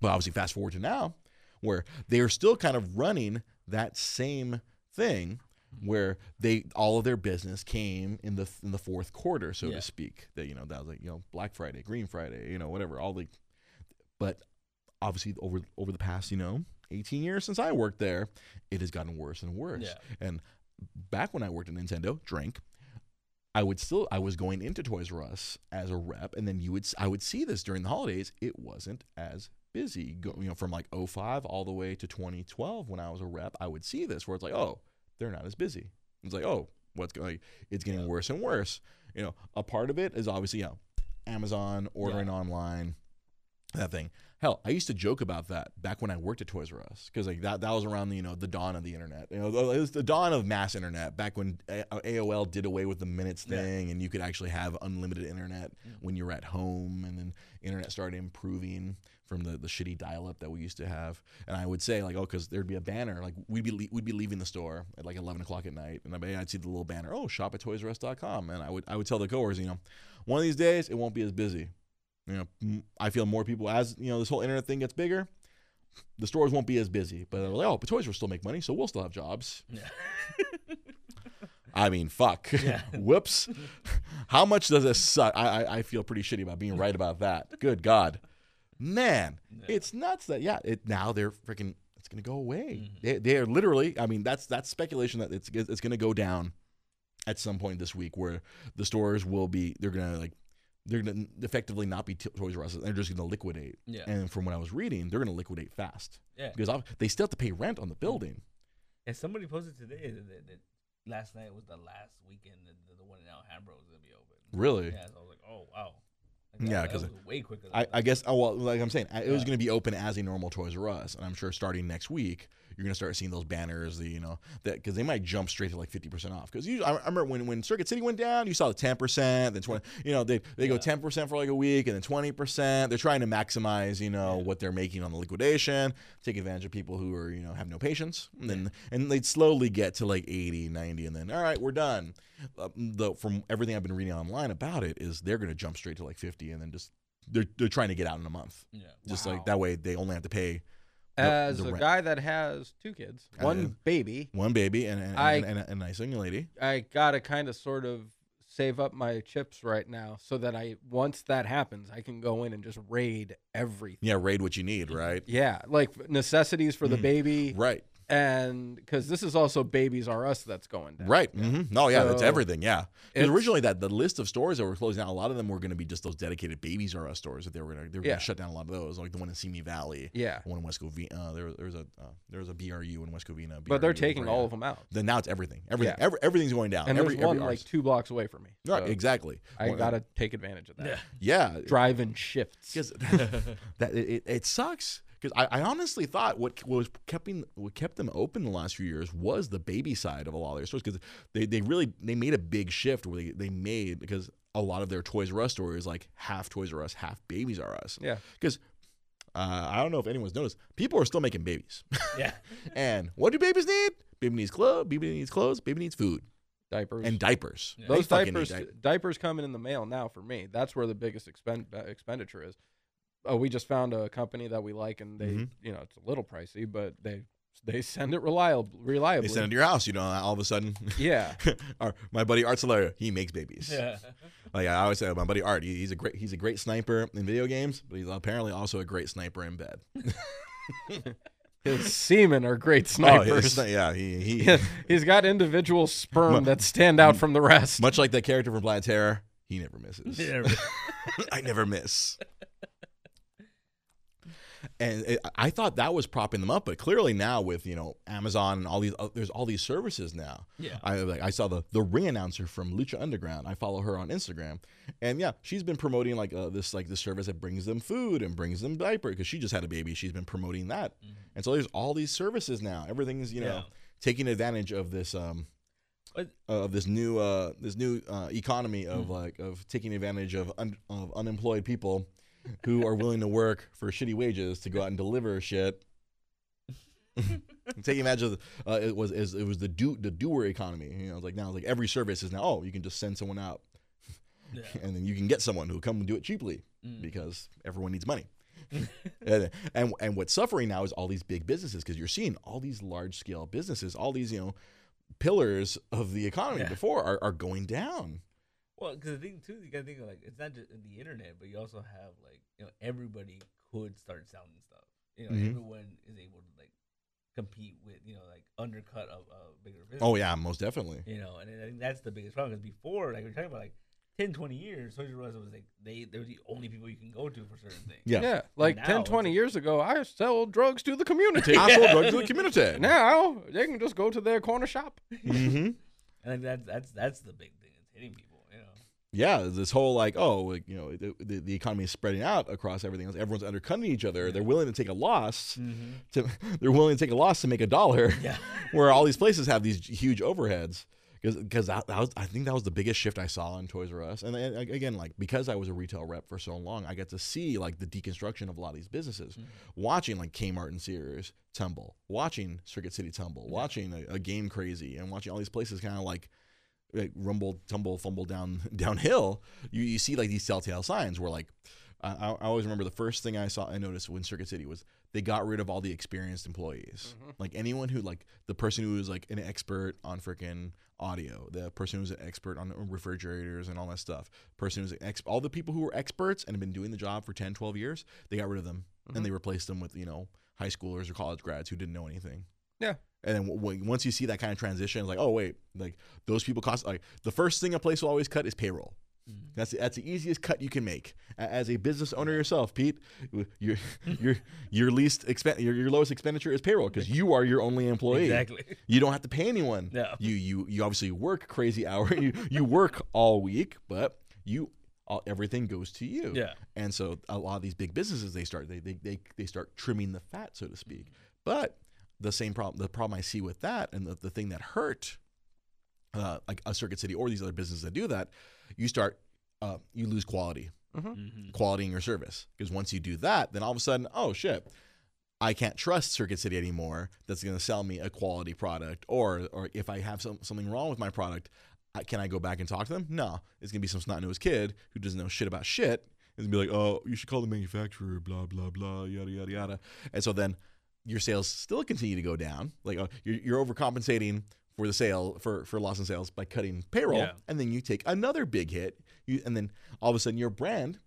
But obviously, fast forward to now, where they are still kind of running that same thing, where they all of their business came in the in the fourth quarter, so Yeah. to speak. That you know that was like you know Black Friday, Green Friday, you know whatever. All the, but obviously over over the past you know 18 years since I worked there, it has gotten worse and worse. Yeah. And back when I worked at Nintendo, drink. I would still I was going into Toys R Us as a rep, and then you would I would see this during the holidays. It wasn't as busy, go, you know, from like 05 all the way to 2012 when I was a rep. I would see this where it's like, oh, they're not as busy. It's like, oh, what's going? It's getting Yeah. worse and worse. You know, a part of it is obviously you know, Amazon ordering online, that thing. Hell, I used to joke about that back when I worked at Toys R Us because like that that was around the you know the dawn of the internet. You know, it was the dawn of mass internet back when A- uh, AOL did away with the minutes Yeah. thing, and you could actually have unlimited internet mm. when you were at home, and then internet started improving from the, the shitty dial up that we used to have. And I would say like, oh, because there'd be a banner like we'd be le- we'd be leaving the store at like eleven o'clock at night, and I'd, I'd see the little banner, oh, shop at ToysRUs.com, and I would I would tell the coworkers, you know, one of these days it won't be as busy. You know, I feel more people as you know this whole internet thing gets bigger. The stores won't be as busy, but they're like, oh, but Toys will still make money, so we'll still have jobs. Yeah. I mean, fuck. Yeah. Whoops. How much does this suck? I, I I feel pretty shitty about being right about that. Good God, man, Yeah. it's nuts that yeah. It now they're freaking. It's gonna go away. Mhm. They they are literally. I mean, that's that's speculation that it's it's gonna go down at some point this week where the stores will be. They're gonna like. They're gonna effectively not be Toys R Us. They're just gonna liquidate. Yeah. And from what I was reading, they're gonna liquidate fast Yeah. because ob- they still have to pay rent on the building. And somebody posted today that, that, that last night was the last weekend that the, the one in Alhambra was gonna be open. Really? Yeah, so I was like, oh wow. Like, Yeah, 'cause way quicker. Than I, I guess. Oh well, like I'm saying, I- it was going to be open as a normal Toys R Us, and I'm sure starting next week, you're going to start seeing those banners. The you know that because they might jump straight to like 50 percent off. Because I, I remember when when Circuit City went down, you saw the 10 percent, then 20. You know they they go 10 percent for like a week, and then 20 percent. They're trying to maximize you know Yeah. what they're making on the liquidation, take advantage of people who are you know have no patience, and then and they'd slowly get to like 80, 90, and then all right, we're done. Uh, the from everything I've been reading online about it is they're going to jump straight to like 50, and then just they're they're trying to get out in a month. Yeah. Just Wow. like that way, they only have to pay As the a rent. guy that has two kids, Uh, one baby, one baby and, and, I- and, and, a, and a nice young lady. I gotta kind of sort of save up my chips right now so that I once that happens, I can go in and just raid everything. Yeah, raid what you need, right? Yeah, like necessities for the Mhm. baby, Right, and because this is also Babies R Us that's going down. right. hmm No, yeah, that's everything. Yeah, because originally that the list of stores that were closing down, a lot of them were going to be just those dedicated babies R Us stores that they were going to they were Yeah. going to shut down a lot of those, like the one in Simi Valley, Yeah, one in West Covina. Uh, there, there was a uh, there was a BRU in West Covina. but they're taking all of them out, Then now it's everything. Everything. Yeah. Every, everything's going down. and every, there's one every like two blocks away from me. right, exactly. I Well, gotta take advantage of that. Yeah. Yeah, Driving shifts. because that it, it, it sucks because I, I honestly thought what was keeping what kept them open the last few years was the baby side of a lot of their stores because they, they really they made a big shift where they, they made because a lot of their Toys R Us stores like half Toys R Us half Babies R Us Yeah. because uh, I don't know if anyone's noticed people are still making babies Yeah. and what do babies need baby needs clothes baby needs clothes baby needs food Diapers. and diapers Yeah. Those fucking diapers, di- diapers coming in the mail now for me. That's where the biggest expend, expenditure is. Oh, we just found a company that we like, and they, Mhm. you know, it's a little pricey, but they they send it reliable, reliably. they send it to your house you know all of a sudden yeah, our, my buddy Art Solaria, he makes babies Yeah. Like I always say, my buddy Art, he, he's a great he's a great sniper in video games, but he's apparently also a great sniper in bed. his semen are great Oh, snipers. his- yeah, he, he He's got individual sperm Mu- that stand out from the rest. much like that character from Planet Terror, he never misses. Yeah. I never miss. And it, I thought that was propping them up, but clearly now with you know Amazon and all these, uh, there's all these services now. Yeah. I like I saw the the ring announcer from Lucha Underground. I follow her on Instagram, and yeah, she's been promoting like uh, this like this service that brings them food and brings them diaper because she just had a baby. She's been promoting that, Mhm. and so there's all these services now. Everything's you know Yeah. taking advantage of this um of this new uh this new uh, economy of Mhm. like of taking advantage of un- of unemployed people who are willing to work for shitty wages to go out and deliver shit. Taking advantage of uh, it was is it was the do the doer economy. You know, it's like now like every service is now oh you can just send someone out Yeah. and then you can get someone who will come and do it cheaply Mm. because everyone needs money. and, and and what's suffering now is all these big businesses because you're seeing all these large scale businesses, all these you know pillars of the economy Yeah. before are, are going down. Well, because the thing too, you gotta think of like it's not just the internet, but you also have like you know everybody could start selling stuff. You know, Mhm. everyone is able to like compete with you know like undercut of a bigger business. Oh yeah, most definitely. You know, and I think that's the biggest problem. Because before, like we're talking about like 10, 20 years, Toys R Us was like they they're the only people you can go to for certain things. Yeah. Yeah, like Now 10, 20 like- years ago, I sell drugs to the community. I sold drugs to the community. now they can just go to their corner shop. hmm And like that's that's that's the big thing. It's hitting people. Yeah, this whole like oh like, you know the, the, economy is spreading out across everything else. Everyone's undercutting each other. They're willing to take a loss Mm-hmm. to they're willing to take a loss to make a dollar. Yeah. where all these places have these huge overheads because that, that was I think that was the biggest shift I saw in Toys R Us and, and again like because I was a retail rep for so long I got to see like the deconstruction of a lot of these businesses Mhm. watching like Kmart and Sears tumble watching Circuit City tumble Yeah. watching a, a Game Crazy and watching all these places kind of like like rumble tumble fumble down downhill you, you see like these telltale signs where like I, I always remember the first thing I saw I noticed when Circuit City was they got rid of all the experienced employees. Mhm. Like anyone who like the person who was like an expert on freaking audio, the person who's an expert on refrigerators and all that stuff, person who's an ex- all the people who were experts and have been doing the job for 10, 12 years, they got rid of them Mhm. and they replaced them with, you know, high schoolers or college grads who didn't know anything. Yeah. And then w- w- once you see that kind of transition, it's like, oh wait, like those people cost like the first thing a place will always cut is payroll. Mhm. That's that's the easiest cut you can make as a business owner yourself, Pete. Your your your least expen- your, your lowest expenditure is payroll because you are your only employee. Exactly. You don't have to pay anyone. No. You you you obviously work crazy hours. you you work all week, but you all, everything goes to you. Yeah. And so a lot of these big businesses they start they they they, they start trimming the fat, so to speak. But the same problem the problem I see with that and the, the thing that hurt uh, like a Circuit City or these other businesses that do that, you start uh, you lose quality hmm quality in your service because once you do that, then all of a sudden, oh shit, I can't trust Circuit City anymore. That's going to sell me a quality product, or or if I have some, something wrong with my product, I, can I go back and talk to them? No, it's going to be some snot nosed kid who doesn't know shit about shit. It's gonna be like, oh, you should call the manufacturer, blah blah blah, yada yada yada, and so then your sales still continue to go down. Like uh, you're, you're overcompensating for the sale for for loss in sales by cutting payroll, Yeah. and then you take another big hit. You and then all of a sudden your brand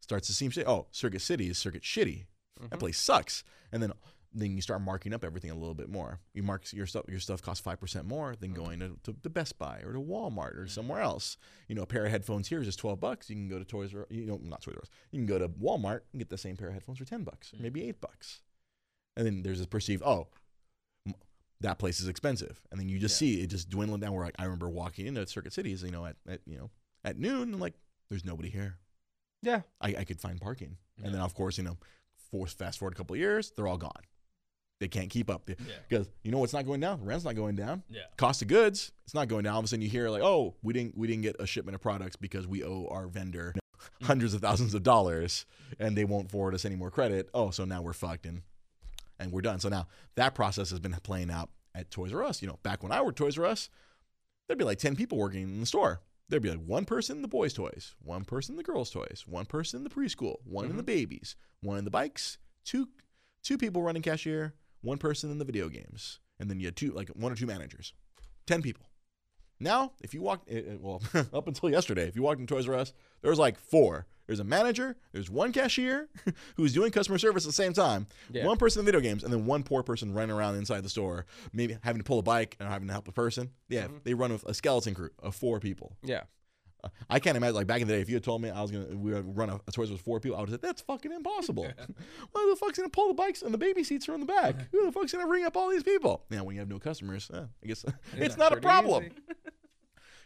starts to seem shit. Oh, Circuit City is Circuit Shitty. That Mhm. place sucks. And then then you start marking up everything a little bit more. You mark your stuff your stuff costs five percent more than going to, to, to Best Buy or to Walmart or somewhere else. You know, a pair of headphones here is just twelve bucks. You can go to Toys R you know not Toys R Us. You can go to Walmart and get the same pair of headphones for ten bucks, or maybe eight bucks. And then there's this perceived oh that place is expensive, and then you just Yeah. see it just dwindling down. Where like I remember walking into Circuit Cities, you know, at, at you know at noon, and like there's nobody here. Yeah. I, I could find parking. Yeah. And then, of course, you know, force fast forward a couple of years, they're all gone. They can't keep up Yeah. because you know what's not going down? Rent's not going down. Yeah. Cost of goods, it's not going down. All of a sudden, you hear like, oh, we didn't we didn't get a shipment of products because we owe our vendor hmm. hundreds of thousands of dollars, and they won't forward us any more credit. Oh, so now we're fucked and and we're done. So now that process has been playing out at Toys R Us. You know, back when I worked Toys R Us, there'd be like ten people working in the store. There'd be like one person in the boys' toys, one person in the girls' toys, one person in the preschool, one in the babies, one in the bikes, two two people running cashier, one person in the video games, and then you had two like one or two managers, ten people. Now, if you walked, eh, eh, well, up until yesterday, if you walked in Toys R Us, there was like four. There's a manager, there's one cashier who's doing customer service at the same time, Yeah. one person in video games, and then one poor person running around inside the store, maybe having to pull a bike and having to help a person. Yeah, Mhm. they run with a skeleton crew of four people. Yeah. Uh, I can't imagine like back in the day if you had told me I was gonna we would run a, a Toys with four people, I would have said that's fucking impossible. Why the fuck's gonna pull the bikes and the baby seats are in the back? Who the fuck's gonna ring up all these people? Now when you have no customers, eh, I guess it's not a problem.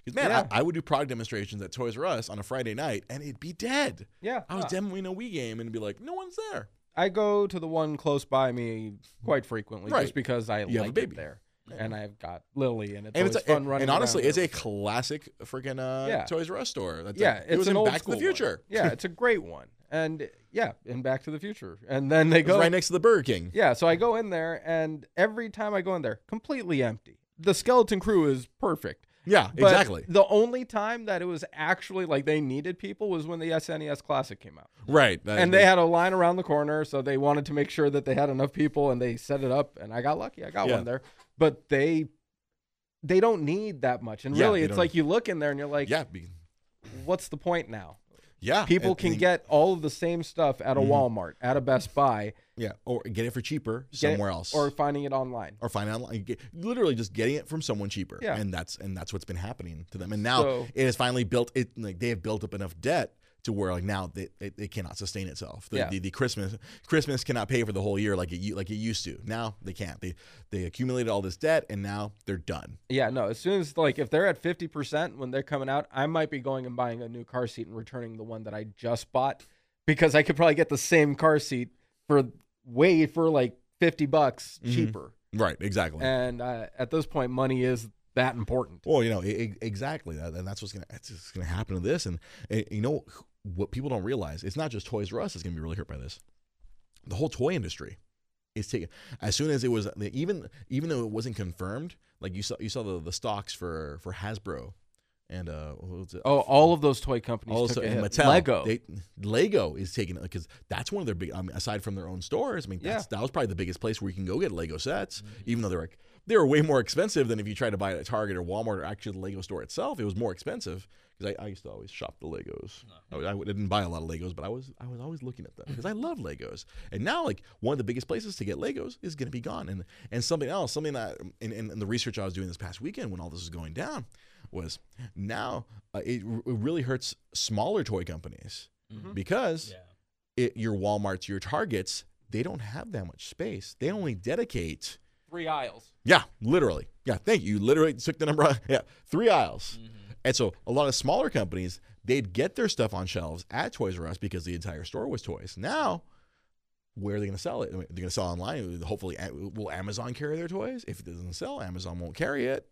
Because man, Yeah. I, I would do product demonstrations at Toys R Us on a Friday night and it'd be dead. Yeah. I was Uh, demoing a Wii game and it'd be like, no one's there. I go to the one close by me quite frequently Right. just because I You like baby. it there. And I've got Lily, and it's And it's a, fun and, running. and honestly, it's a classic freaking uh, Yeah. Toys R Us store. That's yeah, like- it was in Back to the Future. One. Yeah, it's a great one, and yeah, in Back to the Future, and then they go right next to the Burger King. Yeah, so I go in there, and every time I go in there, completely empty. The skeleton crew is perfect. Yeah, But exactly. The only time that it was actually like they needed people was when the SNES Classic came out. Right. and they had a line around the corner, so they wanted to make sure that they had enough people, and they set it up, and I got lucky. I got Yeah. one there, but they they don't need that much, and Yeah, really, it's like you look in there and you're like, yeah, what's the point now? Yeah. People can and- get all of the same stuff at a Mhm. Walmart, at a Best Buy, yeah, or get it for cheaper get it- somewhere else, or finding it online. or find it online. Get, literally just getting it from someone cheaper. Yeah. and that's and that's what's been happening to them. And now So- it has finally built it. Like they have built up enough debt to where like now they it, it cannot sustain itself. The, Yeah. the, the Christmas Christmas cannot pay for the whole year like it like it used to. Now they can't. They they accumulated all this debt and now they're done. Yeah, no. As soon as like if they're at fifty percent when they're coming out, I might be going and buying a new car seat and returning the one that I just bought because I could probably get the same car seat for way for like fifty bucks Mhm. cheaper. Right. Exactly. And uh, at this point, money is that important. Well, you know, e- exactly, that, and that's what's gonna that's gonna happen to this. And, and you know what people don't realize? It's not just Toys R Us that's gonna be really hurt by this. The whole toy industry is taking as soon as it was even even though it wasn't confirmed. Like you saw you saw the, the stocks for for Hasbro and uh, what was it? Oh, all of those toy companies also and. Mattel. Lego. They, Lego is taking because that's one of their big. I mean, aside from their own stores, I mean, that's, that was probably the biggest place where you can go get Lego sets, even though they're like they were way more expensive than if you tried to buy it at Target or Walmart or actually the Lego store itself. It was more expensive because I, I used to always shop the Legos. I, I didn't buy a lot of Legos, but I was I was always looking at them because I love Legos. And now, like one of the biggest places to get Legos is going to be gone. And and something else, something that in, in, in the research I was doing this past weekend when all this was going down was now uh, it, r- it really hurts smaller toy companies because Yeah. it, your Walmarts, your Targets, they don't have that much space. They only dedicate Three aisles. yeah, literally. Yeah, thank you. You literally took the number. out. Yeah, three aisles. Mm-hmm. And so a lot of smaller companies, they'd get their stuff on shelves at Toys R Us because the entire store was toys. Now, where are they going to sell it? They're going to sell online. Hopefully, will Amazon carry their toys? If it doesn't sell, Amazon won't carry it.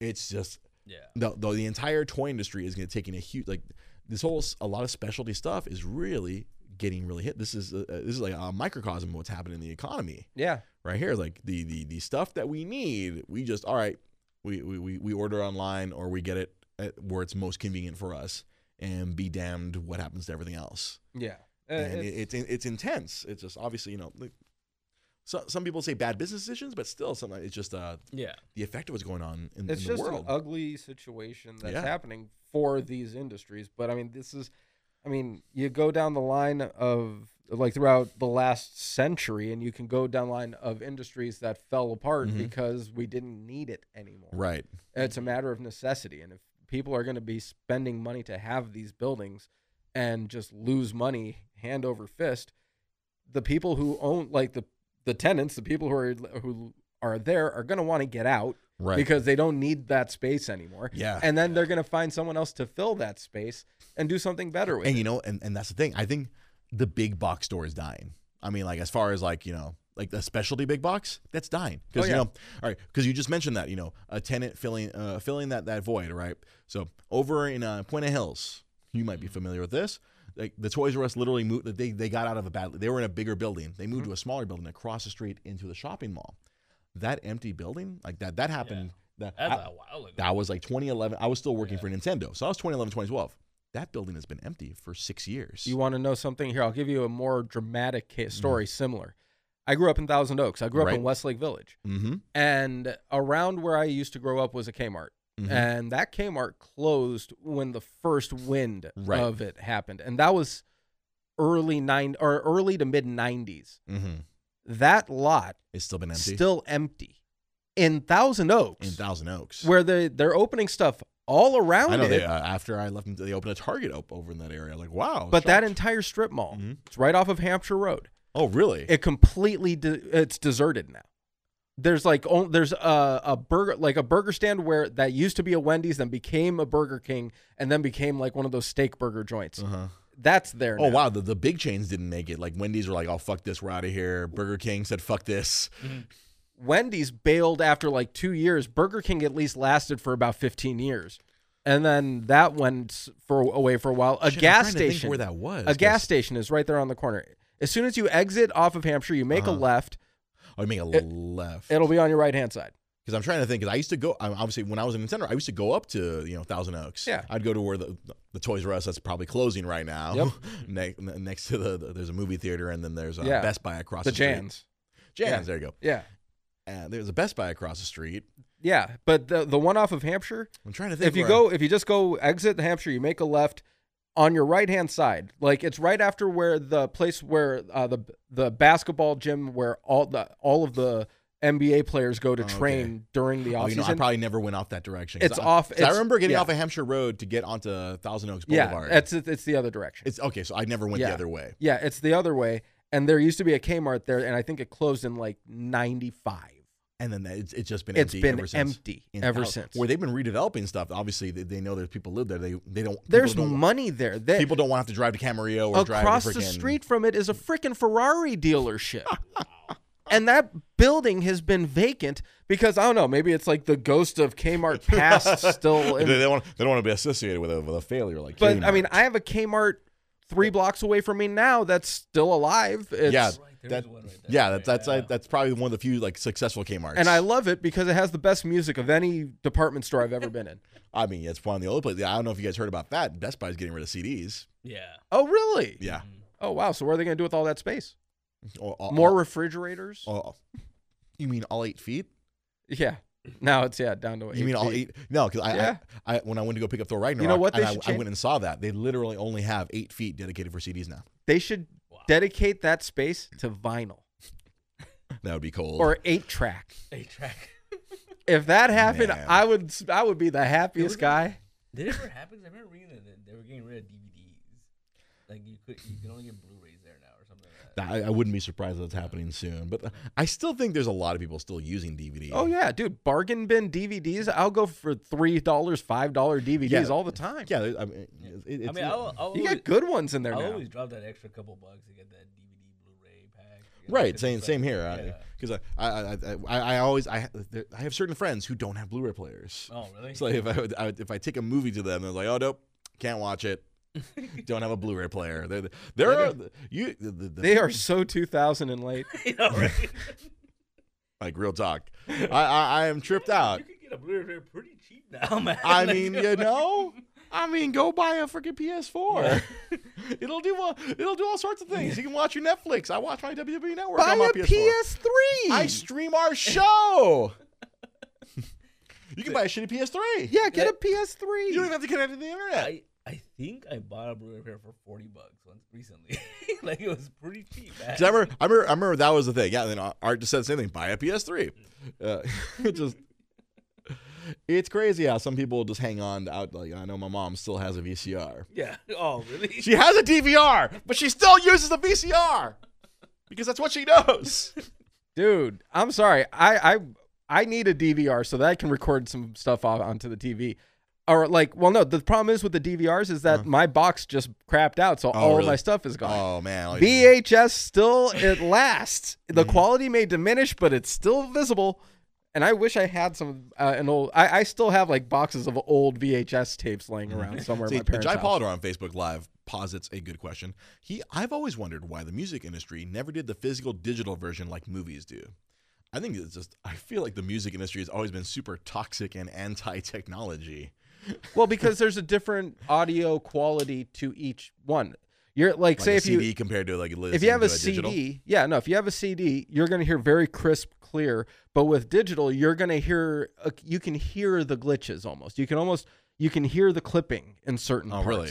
It's just Yeah. the the, the entire toy industry is going to taking a huge like this whole a lot of specialty stuff is really getting really hit. This is uh, this is like a microcosm of what's happening in the economy Yeah. right here. Like the the the stuff that we need, we just all right. We we we, order online or we get it at where it's most convenient for us, and be damned what happens to everything else. Yeah. Uh, and it's- it, it's it's intense. It's just obviously you know. Like, so, some people say bad business decisions, but still, sometimes it's just uh, Yeah. the effect of what's going on in, it's in the just world. an ugly situation that's Yeah. happening for these industries. But I mean, this is, I mean, you go down the line of like throughout the last century, and you can go down the line of industries that fell apart Mhm. because we didn't need it anymore. right. It's a matter of necessity, and if people are going to be spending money to have these buildings and just lose money hand over fist, the people who own like the the tenants, the people who are who are there are going to want to get out Right. because they don't need that space anymore. Yeah. And then they're going to find someone else to fill that space and do something better with and it. you know, and, and that's the thing. I think the big box store is dying. I mean, like as far as like you know, like the specialty big box, that's dying because Oh, you know, all right, because you just mentioned that you know, a tenant filling uh, filling that that void, right? So over in uh, Puente Hills, you might be familiar with this. Like the Toys R Us literally moved. They they got out of a bad. They were in a bigger building. They moved to a smaller building across the street into the shopping mall. That empty building, like that, that happened. That That's I- a while ago. that was like 2011. I was still working for Nintendo. So i was 2011, 2012. That building has been empty for six years. You want to know something here? I'll give you a more dramatic case story similar. I grew up in Thousand Oaks. I grew up Right. in Westlake Village. mm-hmm. And around where I used to grow up was a Kmart. Mhm. And that Kmart closed when the first wind Right. of it happened. And that was early nine or early to mid 90s. Mm-hmm. That lot is still been empty still empty in Thousand Oaks, in Thousand Oaks. where they they're opening stuff all around I know it. they, uh, after I left, them, they opened a Target up over in that area. Like, wow. but that entire strip mall, Mhm. it's right off of Hampshire Road. oh, really? It completely de- it's deserted now. There's like on- there's a, a burger like a burger stand where that used to be a Wendy's, then became a Burger King, and then became like one of those steak burger joints. uh-huh. That's there. Oh now. wow, the, the big chains didn't make it. Like Wendy's were like, "Oh fuck this, we're out of here." Burger King said, "Fuck this." Wendy's bailed after like two years. Burger King at least lasted for about 15 years. And then that went for away for a while. A Shit, gas station. where that was. a gas station is right there on the corner. As soon as you exit off of Hampshire, you make a Uh-huh. left. Oh, you make a It- left. It'll be on your right hand side. Because I'm trying to think. Because I used to go. Obviously, when I was in Nintendo, I used to go up to you know Thousand Oaks. Yeah. I'd go to where the the Toys R Us that's probably closing right now. Yep. ne- next to the, the- there's a movie theater and then there's a Yeah. Best Buy across The the, street. Janss. Janss. Yeah. There you go. Yeah. And there's a Best Buy across the street. Yeah. But the the one off of Hampshire, I'm trying to think. if you go if you just go exit the Hampshire, you make a left on your right hand side. Like it's right after where the place where uh, the the basketball gym where all the all of the NBA players go to Oh, okay. train during the Oh, off you know, I probably never went off that direction. It's I, off- 'cause I remember getting yeah. off of Hampshire Road to get onto Thousand Oaks Boulevard. yeah, it's it's the other direction. it's okay. So I never went Yeah. the other way. Yeah, it's the other way. And there used to be a Kmart there, and I think it closed in like '95. And then it's, it's just been It's empty been ever since. empty In ever since. Where they've been redeveloping stuff. Obviously, they, they know there's people live there. They they don't. There's don't, money there. They, people don't want to have to drive to Camarillo or drive across the street from it is a freaking Ferrari dealership. and that building has been vacant because I don't know, maybe it's like the ghost of Kmart past still They, in they don't. They don't want to be associated with a with a failure like. But I mean, I have a Kmart three blocks away from me now that's still alive. It's, Yeah, Right, there that- is right. Yeah, that's that's Yeah. uh, that's probably one of the few like successful Kmart's. And I love it because it has the best music of any department store I've ever been in. I mean, it's one of the only places. I don't know if you guys heard about that. Best Buy's getting rid of CDs. yeah. Oh, really? Yeah. Mhm. Oh, wow. So what are they going to do with all that space? Oh, oh, More oh, refrigerators? oh, you mean all eight feet? Yeah. Now it's yeah down to eight you mean all eight? No, because I, Yeah. I, I when I went to go pick up Thor Ragnarok, You know what they and I, I went and saw that they literally only have eight feet dedicated for CDs now. They should Wow. dedicate that space to vinyl That would be cold. or eight track. Eight track. If that happened, Man. I would I would be the happiest guy. Did it ever happen? 'Cause I remember reading that they were getting rid of DVDs. Like you could, you can only get Blu-rays there now or something like that. I, I wouldn't be surprised if that's happening soon. But I still think there's a lot of people still using DVD. Oh yeah, dude, bargain bin DVDs. I'll go for three dollars, five dollar DVDs Yeah. all the time. yeah. I mean, it, it's, I mean, I'll, I'll You always, got good ones in there I'll now. always drop that extra couple bucks to get that DVD Blu-ray pack. you know, right. 'cause Same it's same here. yeah. Because I, I, I, I, I always I, I have certain friends who don't have Blu-ray players. Oh really? So if I, would, I would- if I take a movie to them, they're like, oh nope, can't watch it. don't have a Blu-ray player. They're they're uh, you the, the, the- They are so 2000 and late. You know, right? like real talk. I, I I am tripped out. You can get a Blu-ray player pretty cheap now, man. I mean, you know, I mean, go buy a freaking PS4. it'll do all, it'll do all sorts of things. You can watch your Netflix. I watch my WWE Network Buy on my a PS4. PS3. I stream our show. you can buy a shitty PS3. yeah, get a PS3. You don't even have to connect to the internet. I I think I bought a Blu-ray player for forty bucks once recently. like it was pretty cheap, I remember, I remember, I remember that was the thing. Yeah, then Art just said the same thing. Buy a PS3. Uh, just, it's crazy how some people just hang on out. Like I know my mom still has a VCR. Yeah. Oh, really? She has a DVR, but she still uses the VCR because that's what she knows. Dude, I'm sorry. I I I need a DVR so that I can record some stuff off onto the TV. Or like, well, no. The problem is with the DVRs is that my box just crapped out, so all of Uh-huh. really? my stuff is gone. Oh man, all VHS still it lasts. The Mm-hmm. quality may diminish, but it's still visible. And I wish I had some uh, an old. I, I still have like boxes of old VHS tapes laying around somewhere. See, in my parents' Jai. Polidor on Facebook Live posits a good question. He, I've always wondered why the music industry never did the physical digital version like movies do. I think it's just, I feel like the music industry has always been super toxic and anti-technology. Well, because there's a different audio quality to each one. You're like, Like say a if CD you compared to like if you have a, to CD, yeah, no, if you have a CD, you're going to hear very crisp, clear. But with digital, you're going to hear uh, you can hear the glitches almost. You can almost you can hear the clipping in certain Oh, parts. really?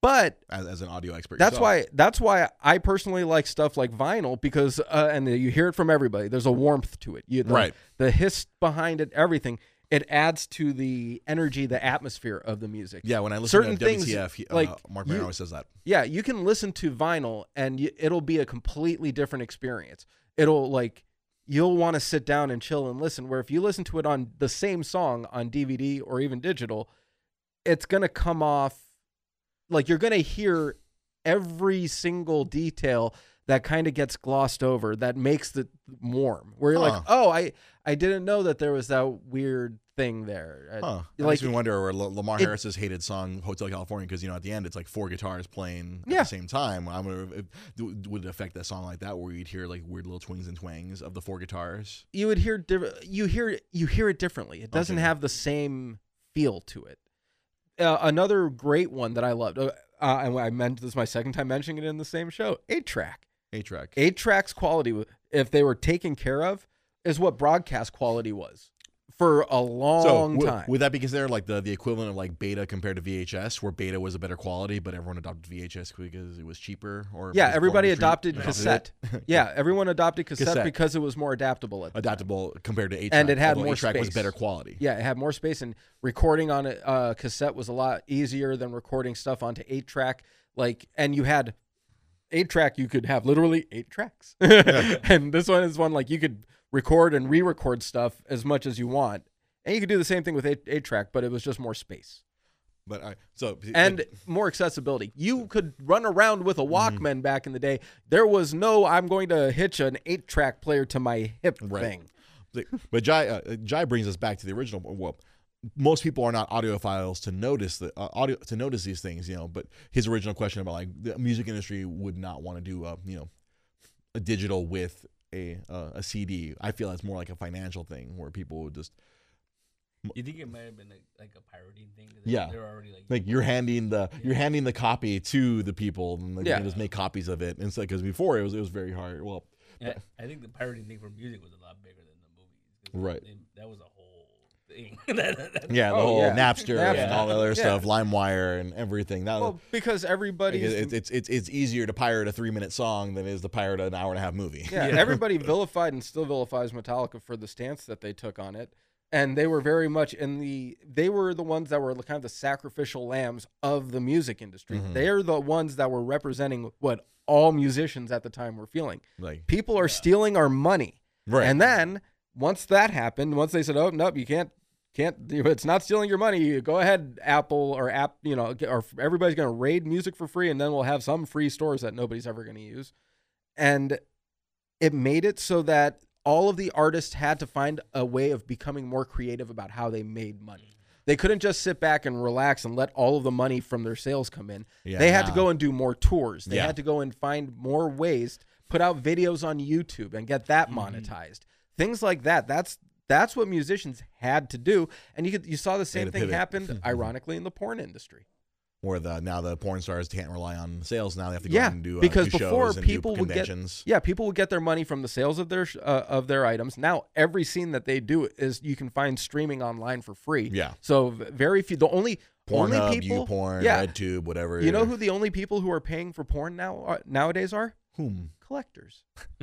But as, as an audio expert. that's yourself. why that's why I personally like stuff like vinyl because uh, and you hear it from everybody. There's a warmth to it. You, the, Right. The hiss behind it, everything. It adds to the energy, the atmosphere of the music. Yeah, when I listen certain to things, WTF, he, like, uh, Mark you- Maron always says that. Yeah, you can listen to vinyl and it'll be a completely different experience. It'll like you'll want to sit down and chill and listen. Where if you listen to it on the same song on DVD or even digital, it's gonna come off like you're gonna hear every single detail that kind of gets glossed over that makes it warm. Where you're Huh. like, oh, I I didn't know that there was that weird thing there. Uh, Huh. It Like makes me wonder where L- Lamar it- Harris's hated song "Hotel California" because you know at the end it's like four guitars playing at Yeah. the same time. I'm gonna do- would it affect that song like that where you'd hear like weird little twings and twangs of the four guitars. you would hear diff- you hear you hear it differently. It doesn't Okay. have the same feel to it. Uh, another great one that I loved, uh, uh, and I meant this is my second time mentioning it in the same show. Eight track, A track. eight tracks quality, if they were taken care of, is what broadcast quality was for a long So w- time. would that be considered like the, the equivalent of like beta compared to VHS, where beta was a better quality, but everyone adopted VHS because it was cheaper? Or yeah, everybody adopted stream- cassette. yeah, everyone adopted cassette, Cassette. because it was more adaptable. At the time. adaptable compared to eight. And it had more track was better quality. Yeah, it had more space, and recording on a uh, cassette was a lot easier than recording stuff onto eight track. Like, and you had eight track, you could have literally eight tracks, and this one is one like you could record and re-record stuff as much as you want, and you could do the same thing with eight, eight track, but it was just more space But I so and but- more accessibility. You could run around with a Mm-hmm. Walkman back in the day. There was no I'm going to hitch an eight track player to my hip Right. thing. But- But Jai, uh, Jai brings us back to the original. Well, most people are not audiophiles to notice the uh, audio to notice these things, you know. But his original question about like the music industry would not want to do a you know a digital with a uh, a CD. I feel that's more like a financial thing where people would just You think it might have been like, like a pirating thing? Yeah. They're already like. like you're handing the you're handing the copy to the people and like, they Yeah. can just make copies of it. And so because before it was it was very hard. Well, Yeah, I think the pirating thing for music was a lot bigger than the movies. Right. they- that was a whole thing. That- that- yeah, the Oh, whole yeah. Napster, and all the other Yeah. stuff, LimeWire and everything. That Well, because everybody, Like, it's, it's it's it's easier to pirate a three minute song than it is to pirate an hour and a half movie. yeah, Yeah. everybody vilified and still vilifies Metallica for the stance that they took on it, and they were very much in the. They were the ones that were kind of the sacrificial lambs of the music industry. Mhm. They're the ones that were representing what all musicians at the time were feeling. Like People are stealing our money, right. and then once that happened, once they said, "Oh nope, you can't." Can't it's not stealing your money. You go ahead, Apple or app, you know, or everybody's going to raid music for free, and then we'll have some free stores that nobody's ever going to use. And it made it so that all of the artists had to find a way of becoming more creative about how they made money. They couldn't just sit back and relax and let all of the money from their sales come in. Yeah, they had to go and do more tours. They Yeah. had to go and find more ways, put out videos on YouTube and get that Mm-hmm. monetized. Things like that. That's that's what musicians had to do. And you could you saw the same thing pivot. happened ironically in the porn industry. Where the now the porn stars can't rely on sales. Now they have to go Yeah, out and do uh, because do before shows people would get- Yeah, people would get their money from the sales of their uh, of their items. Now every scene that they do is you can find streaming online for free. Yeah, So very few. The only Pornhub, only people. YouPorn, yeah. RedTube, whatever. You know who the only people who are paying for porn now are, nowadays are Whom collectors.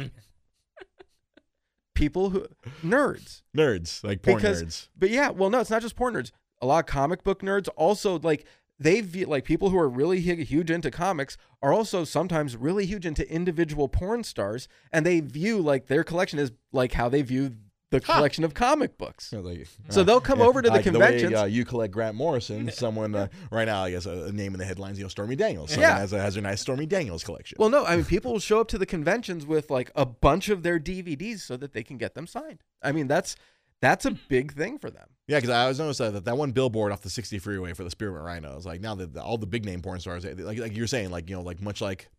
people who nerds. nerds like porn Because- nerds. But yeah, well, no, it's not just porn nerds. A lot of comic book nerds also like they view like people who are really huge into comics are also sometimes really huge into individual porn stars, and they view like their collection is like how they view the collection of comic books. Know, like, So uh, they'll come yeah, over to the like conventions. way, uh, you collect Grant Morrison. Someone uh, right now, I guess, a, name in the headlines. You know, Stormy Daniels. Someone Yeah. has a, has a nice Stormy Daniels collection. Well, no, I mean people will show up to the conventions with like a bunch of their DVDs so that they can get them signed. I mean that's that's a big thing for them. Yeah, because I always noticed that, that one billboard off the 60 freeway for the Spearmint Rhinos, like now that the, all the big name porn stars, like like you're saying, like you know, like much like,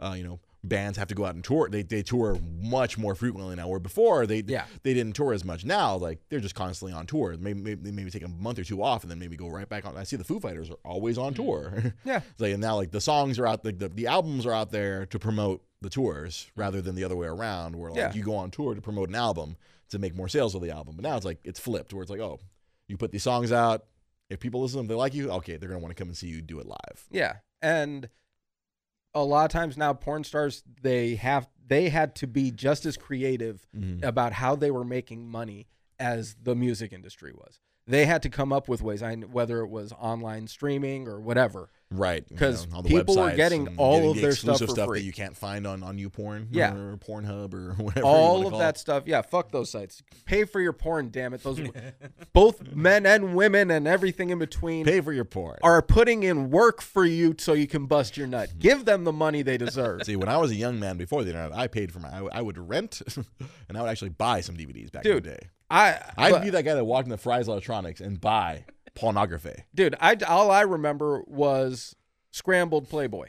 uh, you know, bands have to go out and tour. They they tour much more frequently now. Where before they Yeah. they didn't tour as much. Now like they're just constantly on tour. Maybe maybe they maybe take a month or two off and then maybe go right back on. I see the Foo Fighters are always on mm. tour. Yeah. Like and now like the songs are out, like the the albums are out there to promote the tours mm. rather than the other way around, where like Yeah. you go on tour to promote an album to make more sales of the album. But now it's like it's flipped, where it's like, oh, you put these songs out. If people listen, to them, they like you. Okay, they're gonna want to come and see you do it live. Yeah, and a lot of times now, porn stars they have they had to be just as creative Mhm. about how they were making money as the music industry was. They had to come up with ways, I, whether it was online streaming or whatever. Right, you 'Cause know, people were getting all getting of the their stuff for free. that you can't find on on YouPorn, Yeah. or Pornhub or whatever. All of that it. stuff, yeah. Fuck those sites. Pay for your porn, damn it. Those both men and women and everything in between Pay for your porn. are putting in work for you so you can bust your nut. Mm-hmm. Give them the money they deserve. See, when I was a young man before the internet, I paid for my. I, I would rent, and I would actually buy some DVDs back in Dude, the day. I I'd but- be that guy that walked into Fry's Electronics and buy pornography. dude. I all I remember was scrambled Playboy.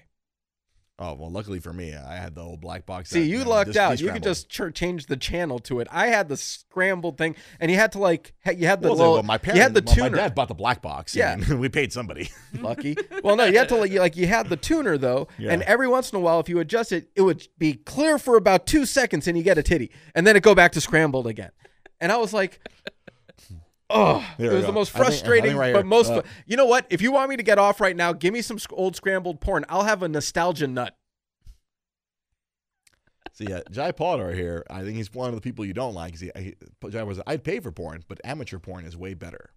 Oh well, luckily for me, I had the old black box. See, you lucked out. You could just ch- change the channel to it. I had the scrambled thing, and you had to like you had the Well, little, well, my parents, you had the well, tuner. my dad bought the black box. Yeah. we paid somebody. Lucky. Well, no, you had to like you, like you had the tuner though, Yeah. and every once in a while, if you adjust it, it would be clear for about two seconds, and you get a titty, and then it go back to scrambled again. And I was like, oh, it was go. the most I think- frustrating, right but here, most. uh, you know what? If you want me to get off right now, give me some old scrambled porn. I'll have a nostalgia nut. See, yeah, Jai Potter here, I think he's one of the people you don't like. See, I, Jai was, I'd pay for porn, but amateur porn is way better.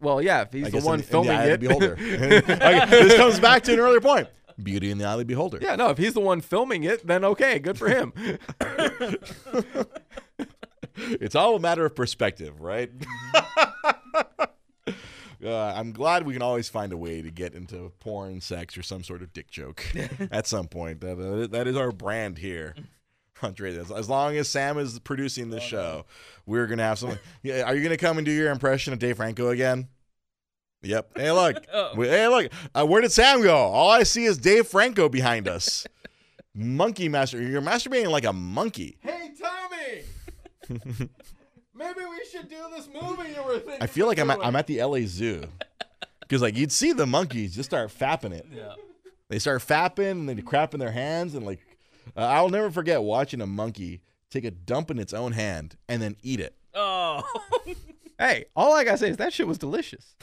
Well, yeah, if he's the one in, in filming the eye of it. the beholder. okay, this comes back to an earlier point: beauty in the eye of the beholder. Yeah, no, if he's the one filming it, then okay, good for him. it's all a matter of perspective, right? uh, I'm glad we can always find a way to get into porn, sex, or some sort of dick joke at some point. That uh, that is our brand here. Andre, as, as long as Sam is producing the show, we're gonna have some. Yeah, are you gonna come and do your impression of Dave Franco again? Yep. Hey, look. Oh. We- Hey, look. Uh, where did Sam go? All I see is Dave Franco behind us. monkey master. You're masturbating like a monkey. Hey, Tommy! Maybe we should do this movie you were thinking. I feel like I'm at. I'm at the LA Zoo. Because like you'd see the monkeys just start fapping it. Yeah. They start fapping and they crap in their hands and like uh, I'll never forget watching a monkey take a dump in its own hand and then eat it. Oh, Hey, all I gotta say is that shit was delicious.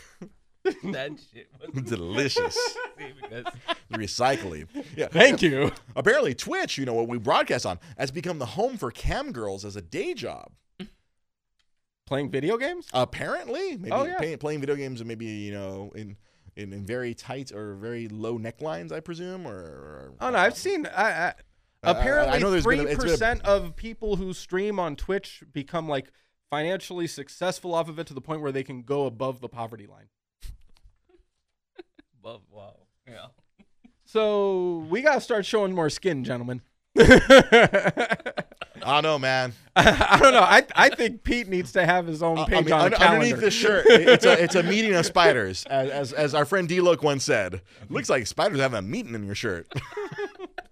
that shit was Delicious. Recycling. Yeah. Thank you. Apparently Twitch, you know what we broadcast on, has become the home for cam girls as a day job. Playing video games? Apparently, maybe Oh, yeah. playing, playing video games and maybe you know in, in in very tight or very low necklines, I presume, or. or Oh no, I've seen. I, I, Uh, apparently, know there's three been a- it's been a- percent of people who stream on Twitch become like financially successful off of it to the point where they can go above the poverty line. Well, wow, yeah. So we gotta start showing more skin, gentlemen. I don't know, man. I don't know. I I think Pete needs to have his own Uh, I mean, on un- the calendar. underneath this shirt, it's a it's a meeting of spiders, as as, as our friend D Look once said. Looks like spiders having a meeting in your shirt.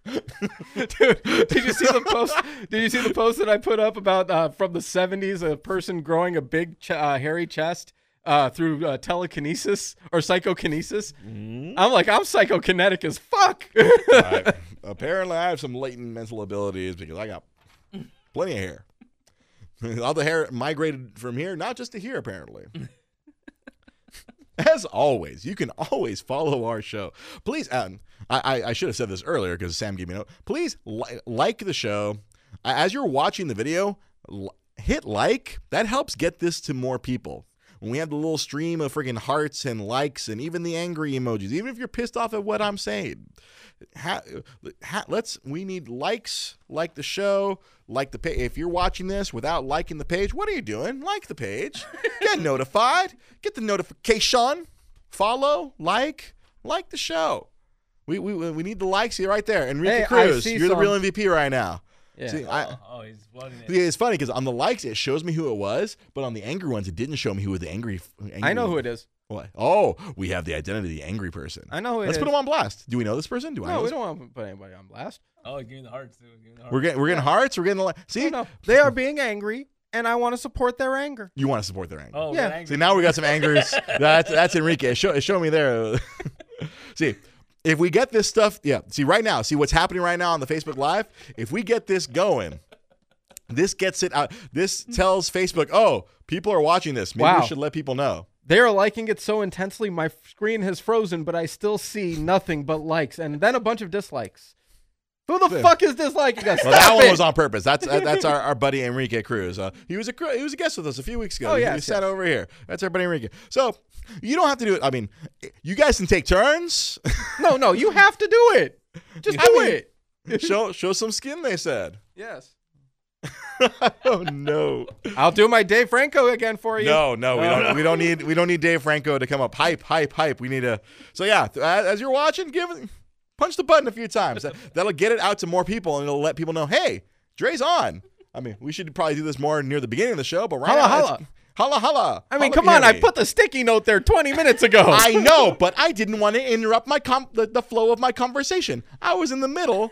Dude, did you see the post? Did you see the post that I put up about uh, from the '70s? A person growing a big, ch- uh, hairy chest uh, through uh, telekinesis or psychokinesis. Mm-hmm. I'm like, I'm psychokinetic as fuck. I- apparently, I have some latent mental abilities because I got plenty of hair. All the hair migrated from here, not just to here, apparently. As always, you can always follow our show. Please, um, I, I, I should have said this earlier because Sam gave me a note. Please li- like the show. As you're watching the video, l- hit like. That helps get this to more people. When we have the little stream of freaking hearts and likes and even the angry emojis, even if you're pissed off at what I'm saying, ha, ha, let's. We need likes, like the show, like the page. If you're watching this without liking the page, what are you doing? Like the page, get notified, get the notification, follow, like, like the show. We we, we need the likes here right there. Enrique Hey, Cruz, you're the real. MVP right now. Yeah. See, I, oh, oh, he's flooding it. yeah, it's funny because on the likes it shows me who it was, but on the angry ones it didn't show me who the angry. angry I know who it is. What? Oh, we have the identity of the angry person. I know who it Let's is. put him on blast. Do we know this person? Do I know? No, we this- don't want to put anybody on blast. Oh, he's giving the hearts too. Giving the hearts. We're getting we're getting hearts. We're getting the li- see. No, no, they are being angry, and I want to support their anger. You want to support their anger. Oh, Yeah. yeah. Angry. See now we got some angers. that's that's Enrique. Show show me there. see. If we get this stuff, yeah. See right now, see what's happening right now on the Facebook Live. If we get this going, this gets it out. This tells Facebook, oh, people are watching this. Maybe Wow. we should let people know. They are liking it so intensely, my screen has frozen, but I still see nothing but likes, and then a bunch of dislikes. Who the fuck is disliking us? Well, that one was on purpose. That's that- that's our, our buddy Enrique Cruz. Uh, he was a he was a guest with us a few weeks ago. Oh, he, yes, he sat yes. over here. That's our buddy Enrique. So you don't have to do it. I mean, you guys can take turns. No, no, you have to do it. Just I do mean- it. show show some skin. They said. Yes. oh no, I'll do my Dave Franco again for you. no, no. We don't. We don't need. We don't need Dave Franco to come up. Hype, hype, hype. We need a. So yeah, as as you're watching, give punch the button a few times. That, that'll get it out to more people, and it'll let people know, hey, Dre's on. I mean, we should probably do this more near the beginning of the show, but right Holla, now, holla. Holla, holla. I mean, Holla come on. I put the sticky note there 20 minutes ago. I know, but I didn't want to interrupt my com- the, the flow of my conversation. I was in the middle.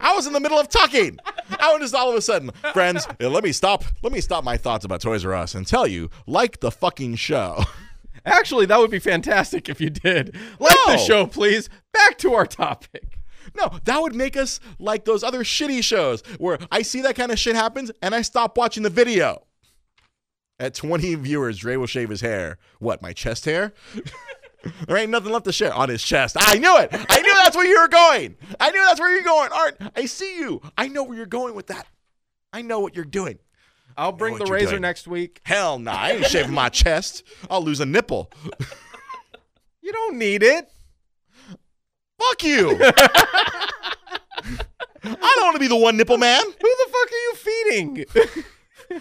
I was in the middle of talking. I was just all of a sudden, friends. uh, Let me stop. Let me stop my thoughts about Toys R Us and tell you, like the fucking show. Actually, that would be fantastic if you did. Like the show, please. Back to our topic. No, that would make us like those other shitty shows where I see that kind of shit happens and I stop watching the video. At 20 viewers, Dre will shave his hair. What, my chest hair? there ain't nothing left to share on his chest. I knew it. I knew that's where you were going. I knew that's where you're going. Art, I see you. I know where you're going with that. I know what you're doing. I'll bring the razor doing. next week. Hell no, I ain't shaving my chest. I'll lose a nipple. You don't need it. Fuck you. I don't want to be the one nipple man. Who the fuck are you feeding?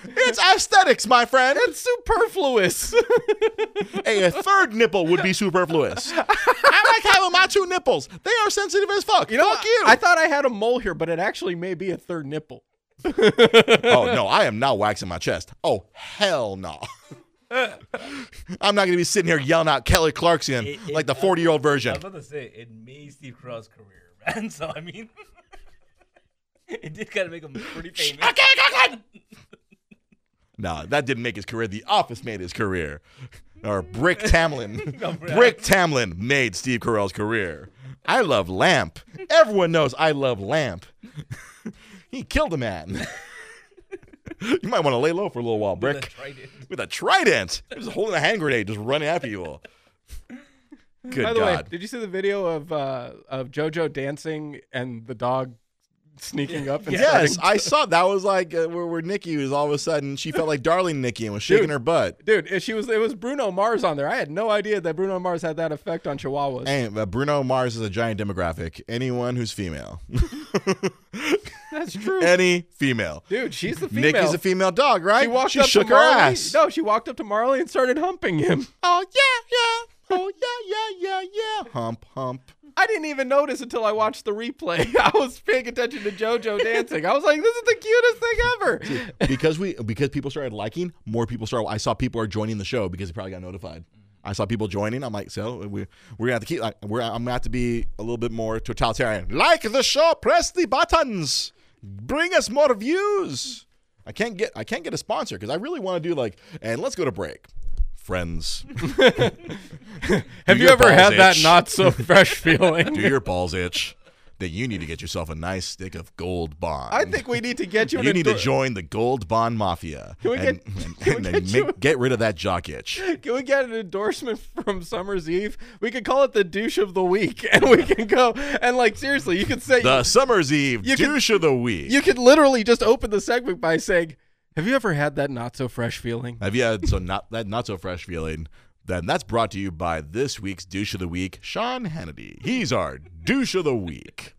It's aesthetics, my friend. It's superfluous. Hey, a third nipple would be superfluous. I like having my two nipples. They are sensitive as fuck. You know, fuck you. I thought I had a mole here, but it actually may be a third nipple. oh no, I am not waxing my chest. Oh hell no. I'm not gonna be sitting here yelling out Kelly Clarkson It- it- like the 40 year old version. I version. was about to say it made Steve Carell's career, man. So I mean, it did kind of make him pretty famous. No, that didn't make his career. The Office made his career. Or Brick Tamland. No. Brick Tamland made Steve Carell's career. I love Lamp. Everyone knows I love Lamp. he killed a man. you might want to lay low for a little while, Brick. trident. With a trident. He was holding a hand grenade, just running after you. Good By the way, God. did you see the video of uh, of JoJo dancing and the dog sneaking up? And Yes, starting I saw that was like uh, where, where Nikki was all of a sudden she felt like darling Nikki and was shaking Dude. her butt. Dude, it- she was it was Bruno Mars on there. I had no idea that Bruno Mars had that effect on Chihuahuas. And uh, Bruno Mars is a giant demographic. Anyone who's female, That's true. any female. Dude, she's the female. Nikki's a female dog, right? she walked she up shook to her ass. No, she walked up to Marley and started humping him. Oh yeah, yeah. Oh yeah, yeah, yeah, yeah. Hump, hump. I didn't even notice until I watched the replay. I was paying attention to JoJo dancing. I was like, this is the cutest thing ever. because we because people started liking, more people started. I saw people are joining the show because they probably got notified. Mm-hmm. I saw people joining. I'm like, so we we're gonna have to keep. Like, we're I'm gonna have to be a little bit more totalitarian. Like the show, press the buttons, bring us more views. I can't get I can't get a sponsor because I really want to do like and let's go to break. Friends, Have you ever balls had that itch? not so fresh feeling? do your balls itch? That you need to get yourself a nice stick of gold bond. I think we need to get you. an you need to join the Gold Bond Mafia Can we and, get- and, can and then get you- make, get rid of that jock itch. Can we get an endorsement from Summer's Eve? We could call it the douche of the week, and we can go and like seriously, you could say The Summer's Eve You could- douche of the week. you could literally just open the segment by saying, "Have you ever had that not so fresh feeling?" Have you had so not that not so fresh feeling? Then that's brought to you by this week's douche of the week, Sean Hannity. He's our douche of the week.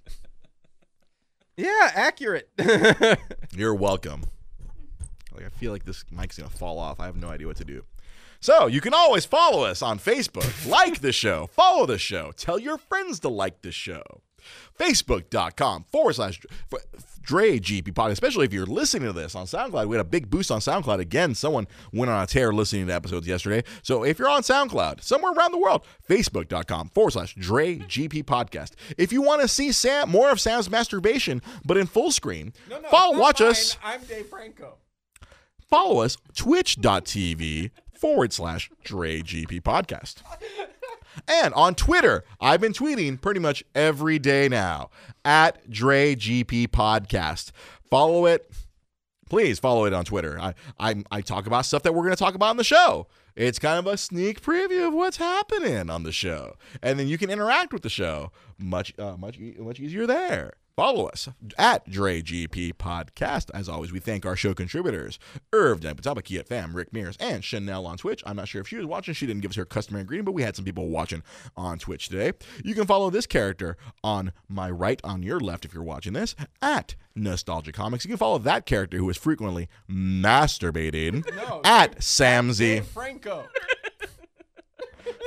Yeah, accurate. You're welcome. Like I feel like this mic's gonna fall off. I have no idea what to do. So you can always follow us on Facebook, like the show, follow the show, tell your friends to like the show. Facebook.com forward slash Dre GP Pod, especially if you're listening to this on SoundCloud. We had a big boost on SoundCloud. Again, someone went on a tear listening to episodes yesterday. So if you're on SoundCloud, somewhere around the world, Facebook.com forward slash Dre GP Podcast. If you want to see Sam more of Sam's masturbation, but in full screen, follow watch us I'm Dave Franco. follow us twitch.tv forward slash Dre GP podcast. And on Twitter, I've been tweeting pretty much every day now at Dre GP podcast. Follow it. Please follow it on Twitter. I, I, I talk about stuff that we're going to talk about on the show. It's kind of a sneak preview of what's happening on the show, and then you can interact with the show much uh, much much easier there. Follow us at Dre GP Podcast. As always, we thank our show contributors, Irv Dampatabaki at Fam, Rick Mears, and Chanel on Twitch. I'm not sure if she was watching. She didn't give us her customary greeting, but we had some people watching on Twitch today. You can follow this character on my right, on your left, if you're watching this, at Nostalgia Comics. You can follow that character who is frequently masturbating No, at Samzy. Franco.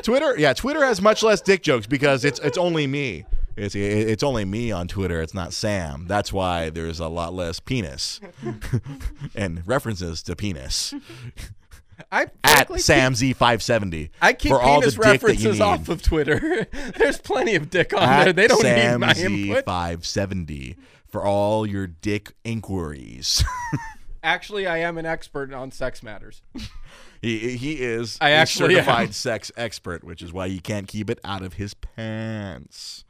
Twitter, yeah, Twitter has much less dick jokes because it's it's only me. It's it's only me on Twitter. It's not Sam. That's why there's a lot less penis and references to penis I at Sam Z570. I keep for all the penis dick references off of Twitter. There's plenty of dick on At there. They don't Sam need my input. Z570 for all your dick inquiries. Actually, I am an expert on sex matters. he he is I a actually am. certified sex expert, which is why he can't keep it out of his pants.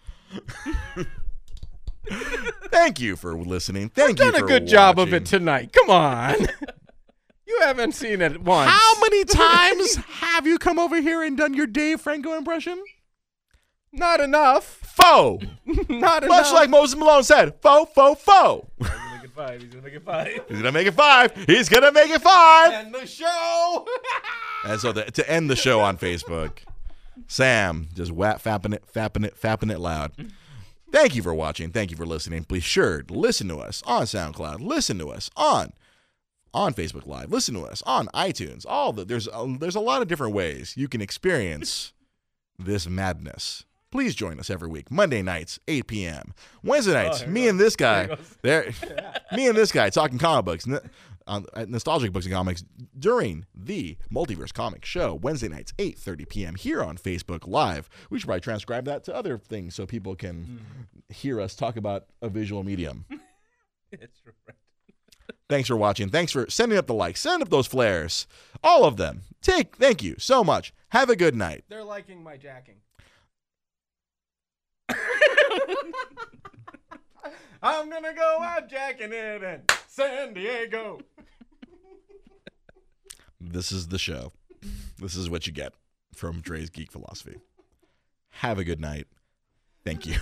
Thank you for listening. Thank You've you. Done a for good job of it tonight. Come on. you haven't seen it once. How many times have you come over here and done your Dave Franco impression? Not enough. Foe. Not enough. Much like Moses Malone said, foe, foe, foe. He's gonna make it five. He's gonna make it five. He's gonna make it five. He's gonna make it five. end the show. And so the, to end the show on Facebook, Sam just whap, fapping it, fapping it, fapping it loud. Thank you for watching. Thank you for listening. Be sure to listen to us on SoundCloud. Listen to us on on Facebook Live. Listen to us on iTunes. All the there's a, there's a lot of different ways you can experience this madness. Please join us every week. Monday nights, 8 p.m. Wednesday oh, nights, here me goes. and this guy, Here goes. there, me and this guy talking comic books, on, at nostalgic books and comics during the Multiverse Comic Show. Wednesday nights, 8:30 p.m. here on Facebook Live. We should probably transcribe that to other things so people can mm-hmm. hear us talk about a visual medium. That's right. Thanks for watching. Thanks for sending up the likes. Send up those flares. All of them. Take. Thank you so much. Have a good night. They're liking my jacking. I'm gonna go out jacking it in San Diego. This is the show. This is what you get from Dre's Geek Philosophy. Have a good night. Thank you.